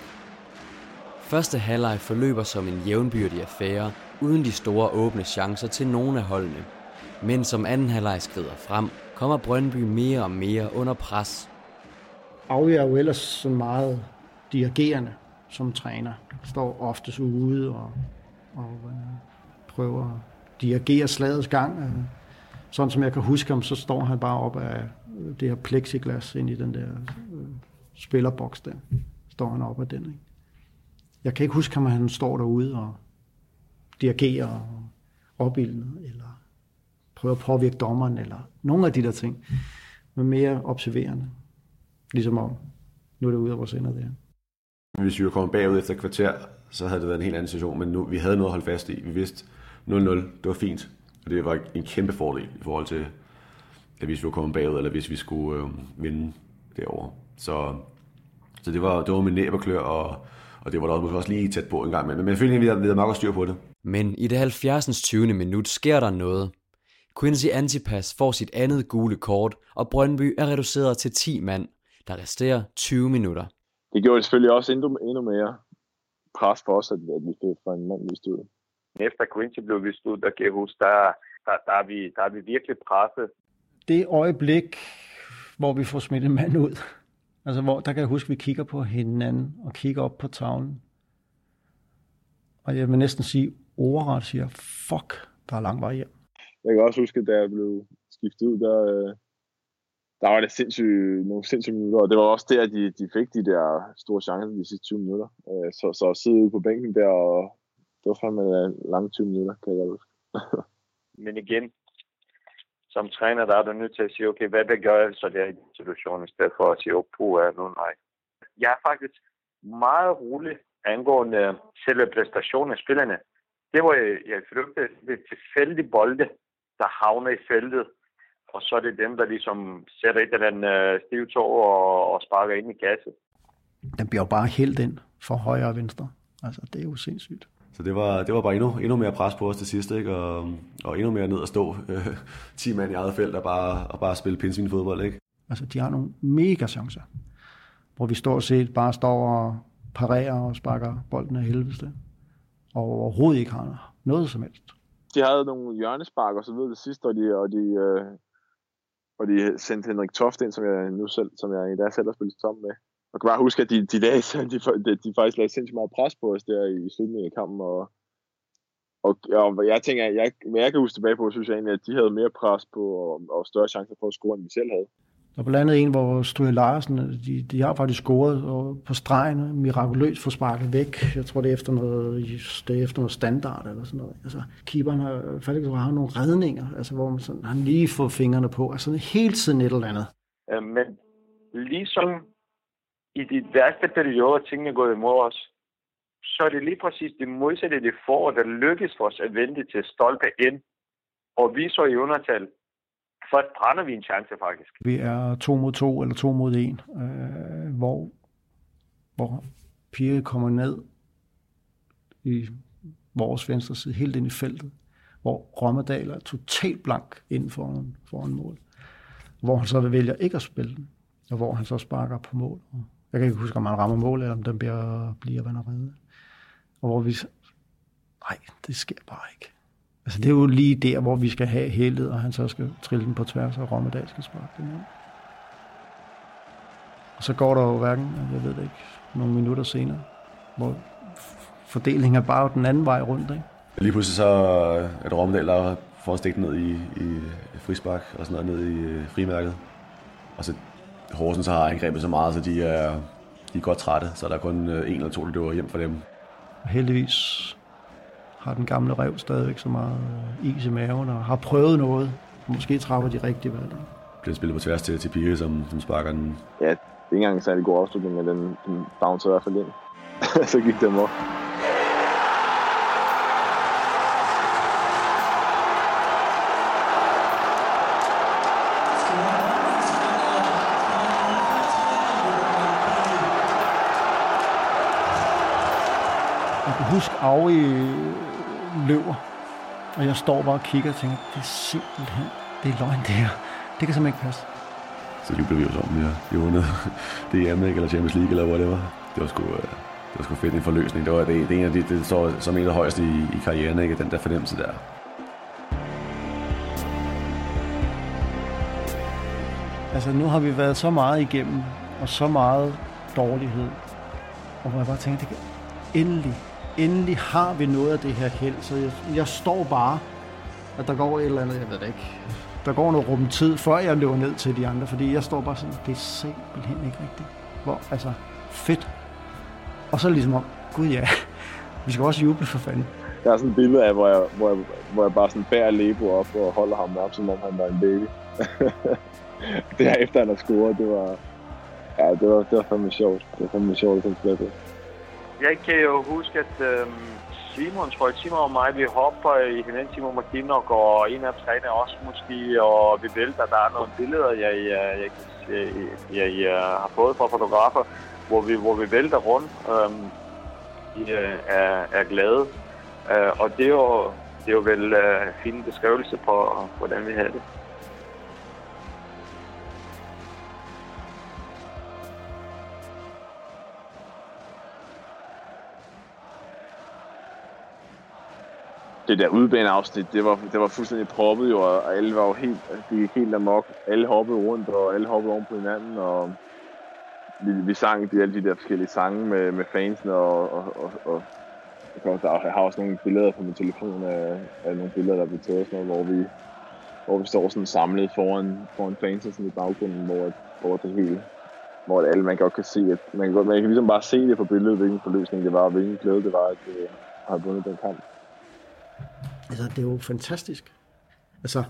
Første halvleg forløber som en jævnbyrdig affære, uden de store åbne chancer til nogen af holdene. Men som anden halvleg skrider frem, kommer Brøndby mere og mere under pres. Aui er jo ellers så meget dirigerende som træner. Står oftest ude og, og øh, prøver at dirigere slagets gang. Øh, sådan som jeg kan huske ham, så står han bare op af det her plexiglas ind i den der øh, spillerboks der. Står han op af den. Ikke? Jeg kan ikke huske ham, at han står derude og dirigerer og opildner, eller prøver at påvirke dommeren, eller nogle af de der ting. Men mere observerende. Ligesom om, nu er det ude af vores ender der. Hvis vi var kommet bagud efter et kvarter, så havde det været en helt anden situation, men nu, vi havde noget at holde fast i. Vi vidste, 0-0, det var fint. Og det var en kæmpe fordel i forhold til, at hvis vi var kommet bagud, eller hvis vi skulle øh, vinde derovre. Så, så det var, det var med næb og klør, og, og det var der også, også lige tæt på en gang. Men, men jeg følte, at vi havde, vi havde meget styr på det. Men i det 70. 20. minut sker der noget. Quincy Antipas får sit andet gule kort, og Brøndby er reduceret til 10 mand. Der resterer 20 minutter. Det gjorde selvfølgelig også endnu, endnu mere pres for os, at vi fik for en mand vist ud. Efter Quincy blev vist ud, der kan jeg huske, der, der, der, er vi, der er vi virkelig presset. Det øjeblik, hvor vi får smidt en mand ud, altså hvor, der kan jeg huske, at vi kigger på hinanden og kigger op på tavlen. Og jeg vil næsten sige, ordret siger, fuck, der er lang vej hjem. Jeg kan også huske, da jeg blev skiftet ud, der, øh, der var det sindssygt, nogle sindssyge minutter, og det var også der, de, de fik de der store chancer de sidste 20 minutter. Øh, så, så at sidde ude på bænken der, og det var fandme øh, lange 20 minutter, kan jeg huske. Men igen, som træner, der er du nødt til at sige, okay, hvad, hvad gør jeg så der i situationen, i stedet for at sige, oh, puh, er nu nej. Jeg er faktisk meget rolig angående selve præstationen af spillerne. det var øh, jeg, jeg frygtede, det tilfældige bolde, der havner i feltet, og så er det dem, der ligesom sætter et eller andet øh, stiv tog og, og sparker ind i kasse. Den bliver jo bare helt ind for højre og venstre. Altså, det er jo sindssygt. Så det var, det var bare endnu, endnu mere pres på os til sidst, ikke? Og, og endnu mere ned at stå øh, 10 mand i eget felt og bare, og bare spille pindsvin fodbold. Ikke? Altså, de har nogle mega chancer, hvor vi står set bare står og parerer og sparker bolden af helvede, og overhovedet ikke har noget som helst. De havde nogle hjørnespark og så videre det sidste, og de, og de, øh, og de sendte Henrik Toft ind, som jeg nu selv, som jeg i dag selv har spillet sammen med. Jeg kan bare huske, at de, de, lagde, de, de, de faktisk lagde sindssygt meget pres på os der i slutningen af kampen, og, og, og jeg tænker, jeg, hvad jeg kan huske tilbage på, synes jeg egentlig, at de havde mere pres på og, og større chancer for at score, end vi selv havde. Der er blandt andet en, hvor Stryge Larsen, øh, de, de har faktisk scoret og på stregen, mirakuløst for sparket væk. Jeg tror, det er efter noget, det er efter noget standard eller sådan noget. Altså, keeperen har faktisk har nogle redninger, altså, hvor man sådan, han lige får fingrene på. Altså hele tiden et eller andet. Men ligesom i de værste perioder, tingene går imod os, så er det lige præcis det modsatte, det får, der lykkes for os at vente til stolpe ind. Og vi så i undertal, så brænder vi en chance faktisk. Vi er to mod to eller to mod en, øh, hvor, hvor Pia kommer ned i vores venstre side, helt ind i feltet, hvor Rommedal er totalt blank inden for en, for en mål. Hvor han så vælger ikke at spille den, og hvor han så sparker på mål. Jeg kan ikke huske, om han rammer mål, eller om den bliver, bliver vand og. Og hvor vi... Nej, det sker bare ikke. Altså, det er jo lige der, hvor vi skal have heldet, og han så skal trille den på tværs, og Rommedal skal sparke den. Og så går der jo hverken, jeg ved det ikke, nogle minutter senere, hvor fordelingen er bare den anden vej rundt, ikke? Lige pludselig så er det Rommedal, der får stikket ned i, i frispark og sådan noget, ned i øh, frimærket. Og så Horsens har angrebet så meget, så de er, de er godt trætte, så der er kun øh, en eller to, der løber hjem for dem. Og heldigvis har den gamle rev stadigvæk så meget is i maven og har prøvet noget. Og måske træffer de rigtige valg. Bliver spillet på tværs til, til Pige, som, som sparker den. Ja, det er ikke engang en særlig god afslutning, men den, den bouncede i hvert fald ind. så gik det op. af i løver. Og jeg står bare og kigger og tænker, det er simpelthen, det er løgn det her. Det kan simpelthen ikke passe. Så jubler vi jo så om, vi vundet DM, ikke? eller Champions League, eller whatever. Det var sgu, øh, det var sgu fedt en forløsning. Det var det, det er en af de, det står som en af højeste i, i karrieren, ikke? den der fornemmelse der. Altså nu har vi været så meget igennem, og så meget dårlighed. Og hvor jeg bare tænker, det kan endelig, endelig har vi noget af det her held. Så jeg, jeg står bare, at der går et eller andet, jeg ved det ikke, der går noget rum tid, før jeg løber ned til de andre, fordi jeg står bare sådan, det er simpelthen ikke rigtigt. Hvor, altså, fedt. Og så ligesom om, gud ja, vi skal også juble for fanden. Der er sådan et billede af, hvor jeg, hvor jeg, hvor jeg bare sådan bærer Lebo op og holder ham op, som om han var en baby. det her efter han har scoret, det var, ja, det var, det var fandme sjovt. Det var fandme sjovt, at han jeg kan jo huske, at øhm, Simon, tror jeg, Simon og mig, vi hopper i hinanden, Simon Martinok, og en af træner også måske, og vi vælter, der er nogle billeder, jeg, jeg, jeg, jeg, jeg, har fået fra fotografer, hvor vi, hvor vi vælter rundt øhm, i, øh, er, er glade. Øh, og det er jo, det er jo vel øh, fin beskrivelse på, hvordan vi havde det. Det der udbaneafsnit, det var, det var fuldstændig proppet jo, og alle var jo helt, de gik helt amok. Alle hoppede rundt, og alle hoppede oven på hinanden, og vi, vi sang de, alle de der forskellige sange med, med fansene, og, og, og, og der, jeg har også nogle billeder på min telefon af, af nogle billeder, der blev taget, sådan noget, hvor vi, hvor vi står sådan samlet foran, foran fansene sådan i baggrunden, hvor, hvor det hele hvor alle man godt kan se, at man kan, man kan ligesom bare se det på billedet, hvilken forløsning det var, og hvilken glæde det var, at det øh, har vundet den kamp. Altså, det er jo fantastisk. Altså,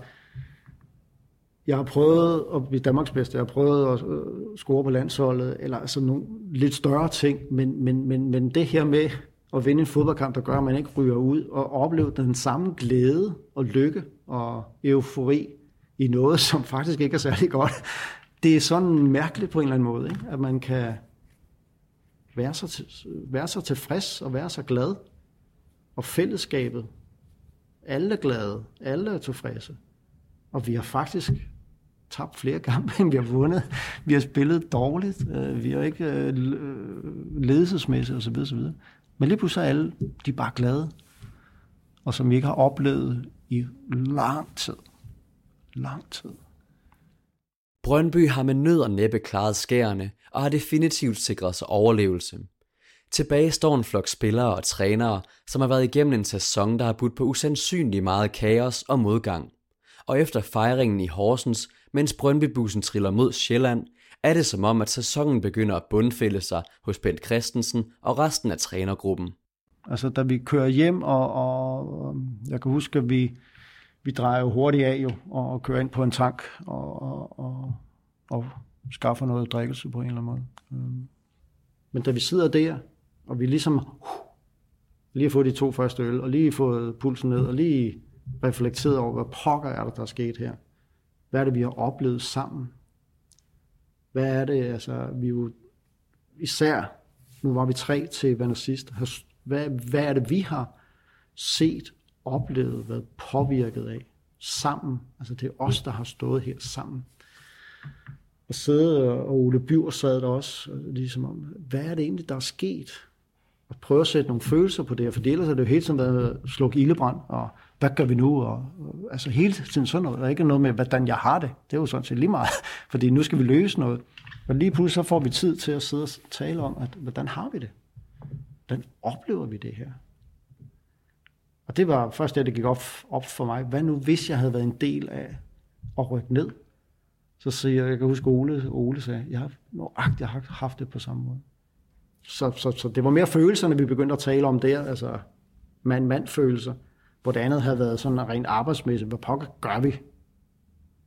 jeg har prøvet at blive Danmarks bedste, jeg har prøvet at øh, score på landsholdet, eller altså nogle lidt større ting, men, men, men, men det her med at vinde en fodboldkamp, der gør, at man ikke ryger ud, og opleve den samme glæde og lykke og eufori i noget, som faktisk ikke er særlig godt. Det er sådan mærkeligt på en eller anden måde, ikke? at man kan være så, til, være så tilfreds og være så glad. Og fællesskabet, alle er glade, alle er tilfredse. Og vi har faktisk tabt flere kampe, end vi har vundet. Vi har spillet dårligt. Øh, vi har ikke øh, øh, ledelsesmæssigt osv. osv. Men lige pludselig er alle, de er bare glade. Og som vi ikke har oplevet i lang tid. Lang tid. Brøndby har med nød og næppe klaret skærene og har definitivt sikret sig overlevelse. Tilbage står en flok spillere og trænere, som har været igennem en sæson, der har budt på usandsynlig meget kaos og modgang. Og efter fejringen i Horsens, mens Brøndby-bussen triller mod Sjælland, er det som om, at sæsonen begynder at bundfælde sig hos Bent Christensen og resten af trænergruppen. Altså, da vi kører hjem, og, og jeg kan huske, at vi, vi drejer jo hurtigt af jo, og kører ind på en tank, og, og, og, og skaffer noget drikkelse på en eller anden måde. Men da vi sidder der, og vi ligesom uh, lige har fået de to første øl, og lige fået pulsen ned, og lige reflekteret over, hvad pokker er der, der er sket her. Hvad er det, vi har oplevet sammen? Hvad er det, altså, vi jo især, nu var vi tre til hvad sidst, hvad, hvad er det, vi har set, oplevet, været påvirket af sammen? Altså det er os, der har stået her sammen. Og sidde, og Ole Byr sad der også, ligesom om, hvad er det egentlig, der er sket? Og prøve at sætte nogle følelser på det for ellers har det jo hele tiden været sluk ildebrand, og hvad gør vi nu? Og, og, altså hele tiden sådan noget. Der er ikke noget med, hvordan jeg har det. Det er jo sådan set lige meget, fordi nu skal vi løse noget. Og lige pludselig så får vi tid til at sidde og tale om, at, hvordan har vi det? Hvordan oplever vi det her? Og det var først det, det gik op, op for mig. Hvad nu, hvis jeg havde været en del af at rykke ned? Så siger jeg, jeg kan huske Ole, Ole sagde, jeg har, nøjagtigt, jeg har haft det på samme måde. Så, så, så det var mere følelserne, vi begyndte at tale om der, altså mand-mand-følelser, hvor det andet havde været sådan rent arbejdsmæssigt. Hvad pokker gør vi?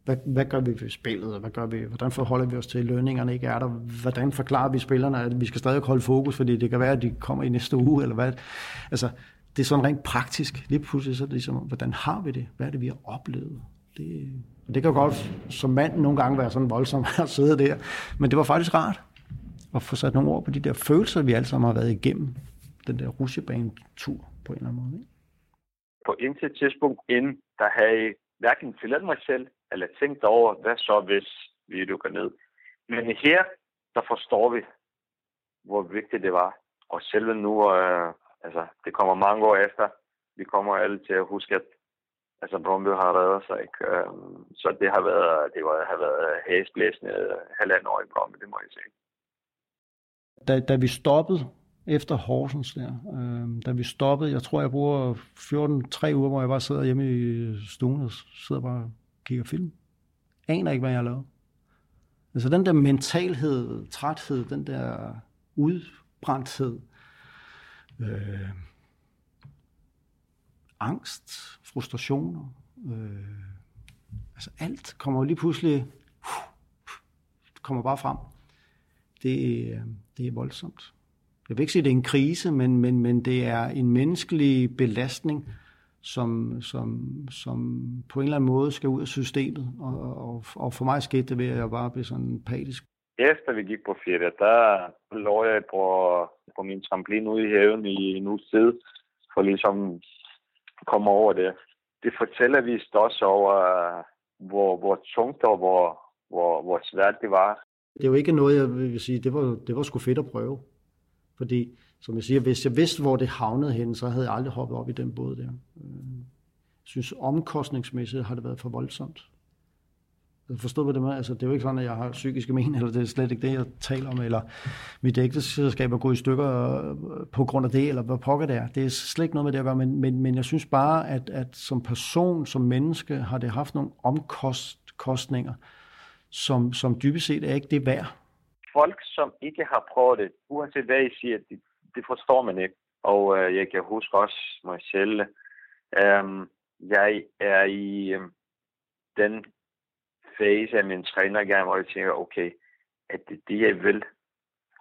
Hvad, hvad gør vi ved spillet? Hvad gør vi? Hvordan forholder vi os til, at lønningerne ikke er der? Hvordan forklarer vi spillerne, at vi skal stadig holde fokus, fordi det kan være, at de kommer i næste uge, eller hvad? Altså, det er sådan rent praktisk. Lige pludselig så er det ligesom, hvordan har vi det? Hvad er det, vi har oplevet? Det, og det kan godt som mand nogle gange være sådan voldsomt at sidde der, men det var faktisk rart at få sat nogle ord på de der følelser, vi alle sammen har været igennem. Den der rusjebanetur på en eller anden måde. Ikke? På intet tidspunkt inden, der havde jeg hverken tilladt mig selv, eller tænkt over, hvad så hvis vi lukker ned. Men her, der forstår vi, hvor vigtigt det var. Og selve nu, øh, altså, det kommer mange år efter, vi kommer alle til at huske, at altså, Brøndby har reddet sig. Ikke? Øh, så det har været, det var, har været hæsblæsende halvandet år i Brøndby, det må jeg sige da, da vi stoppede efter Horsens der, øh, da vi stoppede, jeg tror, jeg bruger 14, 3 uger, hvor jeg bare sidder hjemme i stuen og sidder bare og kigger film. Aner ikke, hvad jeg laver. Altså den der mentalhed, træthed, den der udbrændthed, øh, angst, frustrationer, øh, altså alt kommer lige pludselig, uh, kommer bare frem det, øh, det er voldsomt. Jeg vil ikke sige, at det er en krise, men, men, men det er en menneskelig belastning, som, som, som på en eller anden måde skal ud af systemet. Og, og, og for mig skete det ved, at jeg bare blev sådan patisk. Efter vi gik på ferie, der lå jeg på, på min trampolin ude i haven i en uges tid, for ligesom at komme over det. Det fortæller vist også over, hvor, hvor tungt og hvor, hvor, hvor svært det var det er jo ikke noget, jeg vil sige, det var, det var sgu fedt at prøve. Fordi, som jeg siger, hvis jeg vidste, hvor det havnede hen, så havde jeg aldrig hoppet op i den båd der. Jeg synes, omkostningsmæssigt har det været for voldsomt. Forstår hvad det med? Altså, det er jo ikke sådan, at jeg har psykiske men, eller det er slet ikke det, jeg taler om, eller mit ægteskab er gået i stykker øh, på grund af det, eller hvad pokker det er. Det er slet ikke noget med det at gøre, men, men, men jeg synes bare, at, at som person, som menneske, har det haft nogle omkostninger, som, som dybest set er ikke det værd. Folk, som ikke har prøvet det, uanset hvad I siger, det, det forstår man ikke. Og øh, jeg kan huske også mig selv. Øh, jeg er i øh, den fase af min trænergang, hvor jeg tænker, okay, at det er det, jeg vil.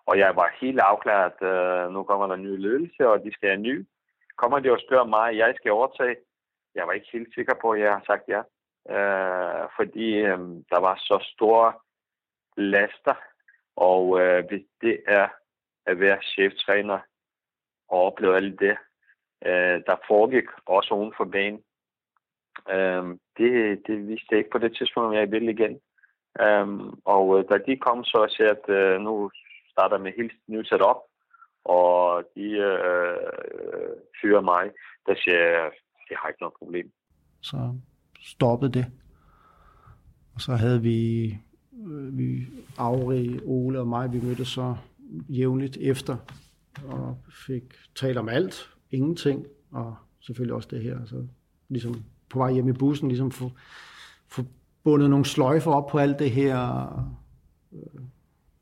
og jeg var helt afklaret, at øh, nu kommer der en ny ledelse, og de skal have ny. Kommer de og spørger mig, at jeg skal overtage? Jeg var ikke helt sikker på, at jeg har sagt ja. Øh, fordi øh, der var så store laster, og øh, hvis det er at være cheftræner og opleve alt det, øh, der foregik også uden for banen, øh, det, det vidste jeg ikke på det tidspunkt, om jeg ville igen. Um, og øh, da de kom, så jeg at uh, nu starter med helt nyt setup, og de uh, fyrer mig, der siger jeg, det har ikke noget problem. Så stoppet det. Og så havde vi, øh, vi Auri, Ole og mig, vi mødtes så jævnligt efter, og fik talt om alt, ingenting, og selvfølgelig også det her. Så ligesom på vej hjem i bussen, ligesom få, få bundet nogle sløjfer op på alt det her, øh,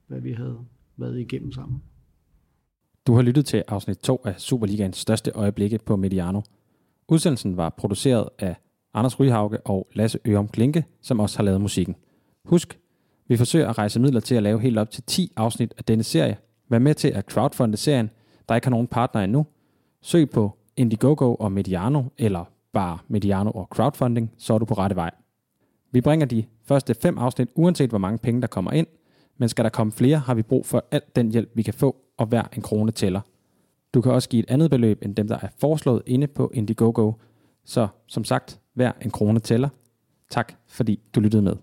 hvad vi havde været igennem sammen. Du har lyttet til afsnit 2 af Superligaens største øjeblikke på Mediano. Udsendelsen var produceret af Anders Ryhauge og Lasse Ørum Klinke, som også har lavet musikken. Husk, vi forsøger at rejse midler til at lave helt op til 10 afsnit af denne serie. Vær med til at crowdfunde serien, der ikke har nogen partner endnu. Søg på Indiegogo og Mediano, eller bare Mediano og crowdfunding, så er du på rette vej. Vi bringer de første fem afsnit, uanset hvor mange penge der kommer ind, men skal der komme flere, har vi brug for alt den hjælp, vi kan få, og hver en krone tæller. Du kan også give et andet beløb, end dem, der er foreslået inde på Indiegogo. Så som sagt, hver en krone tæller. Tak fordi du lyttede med.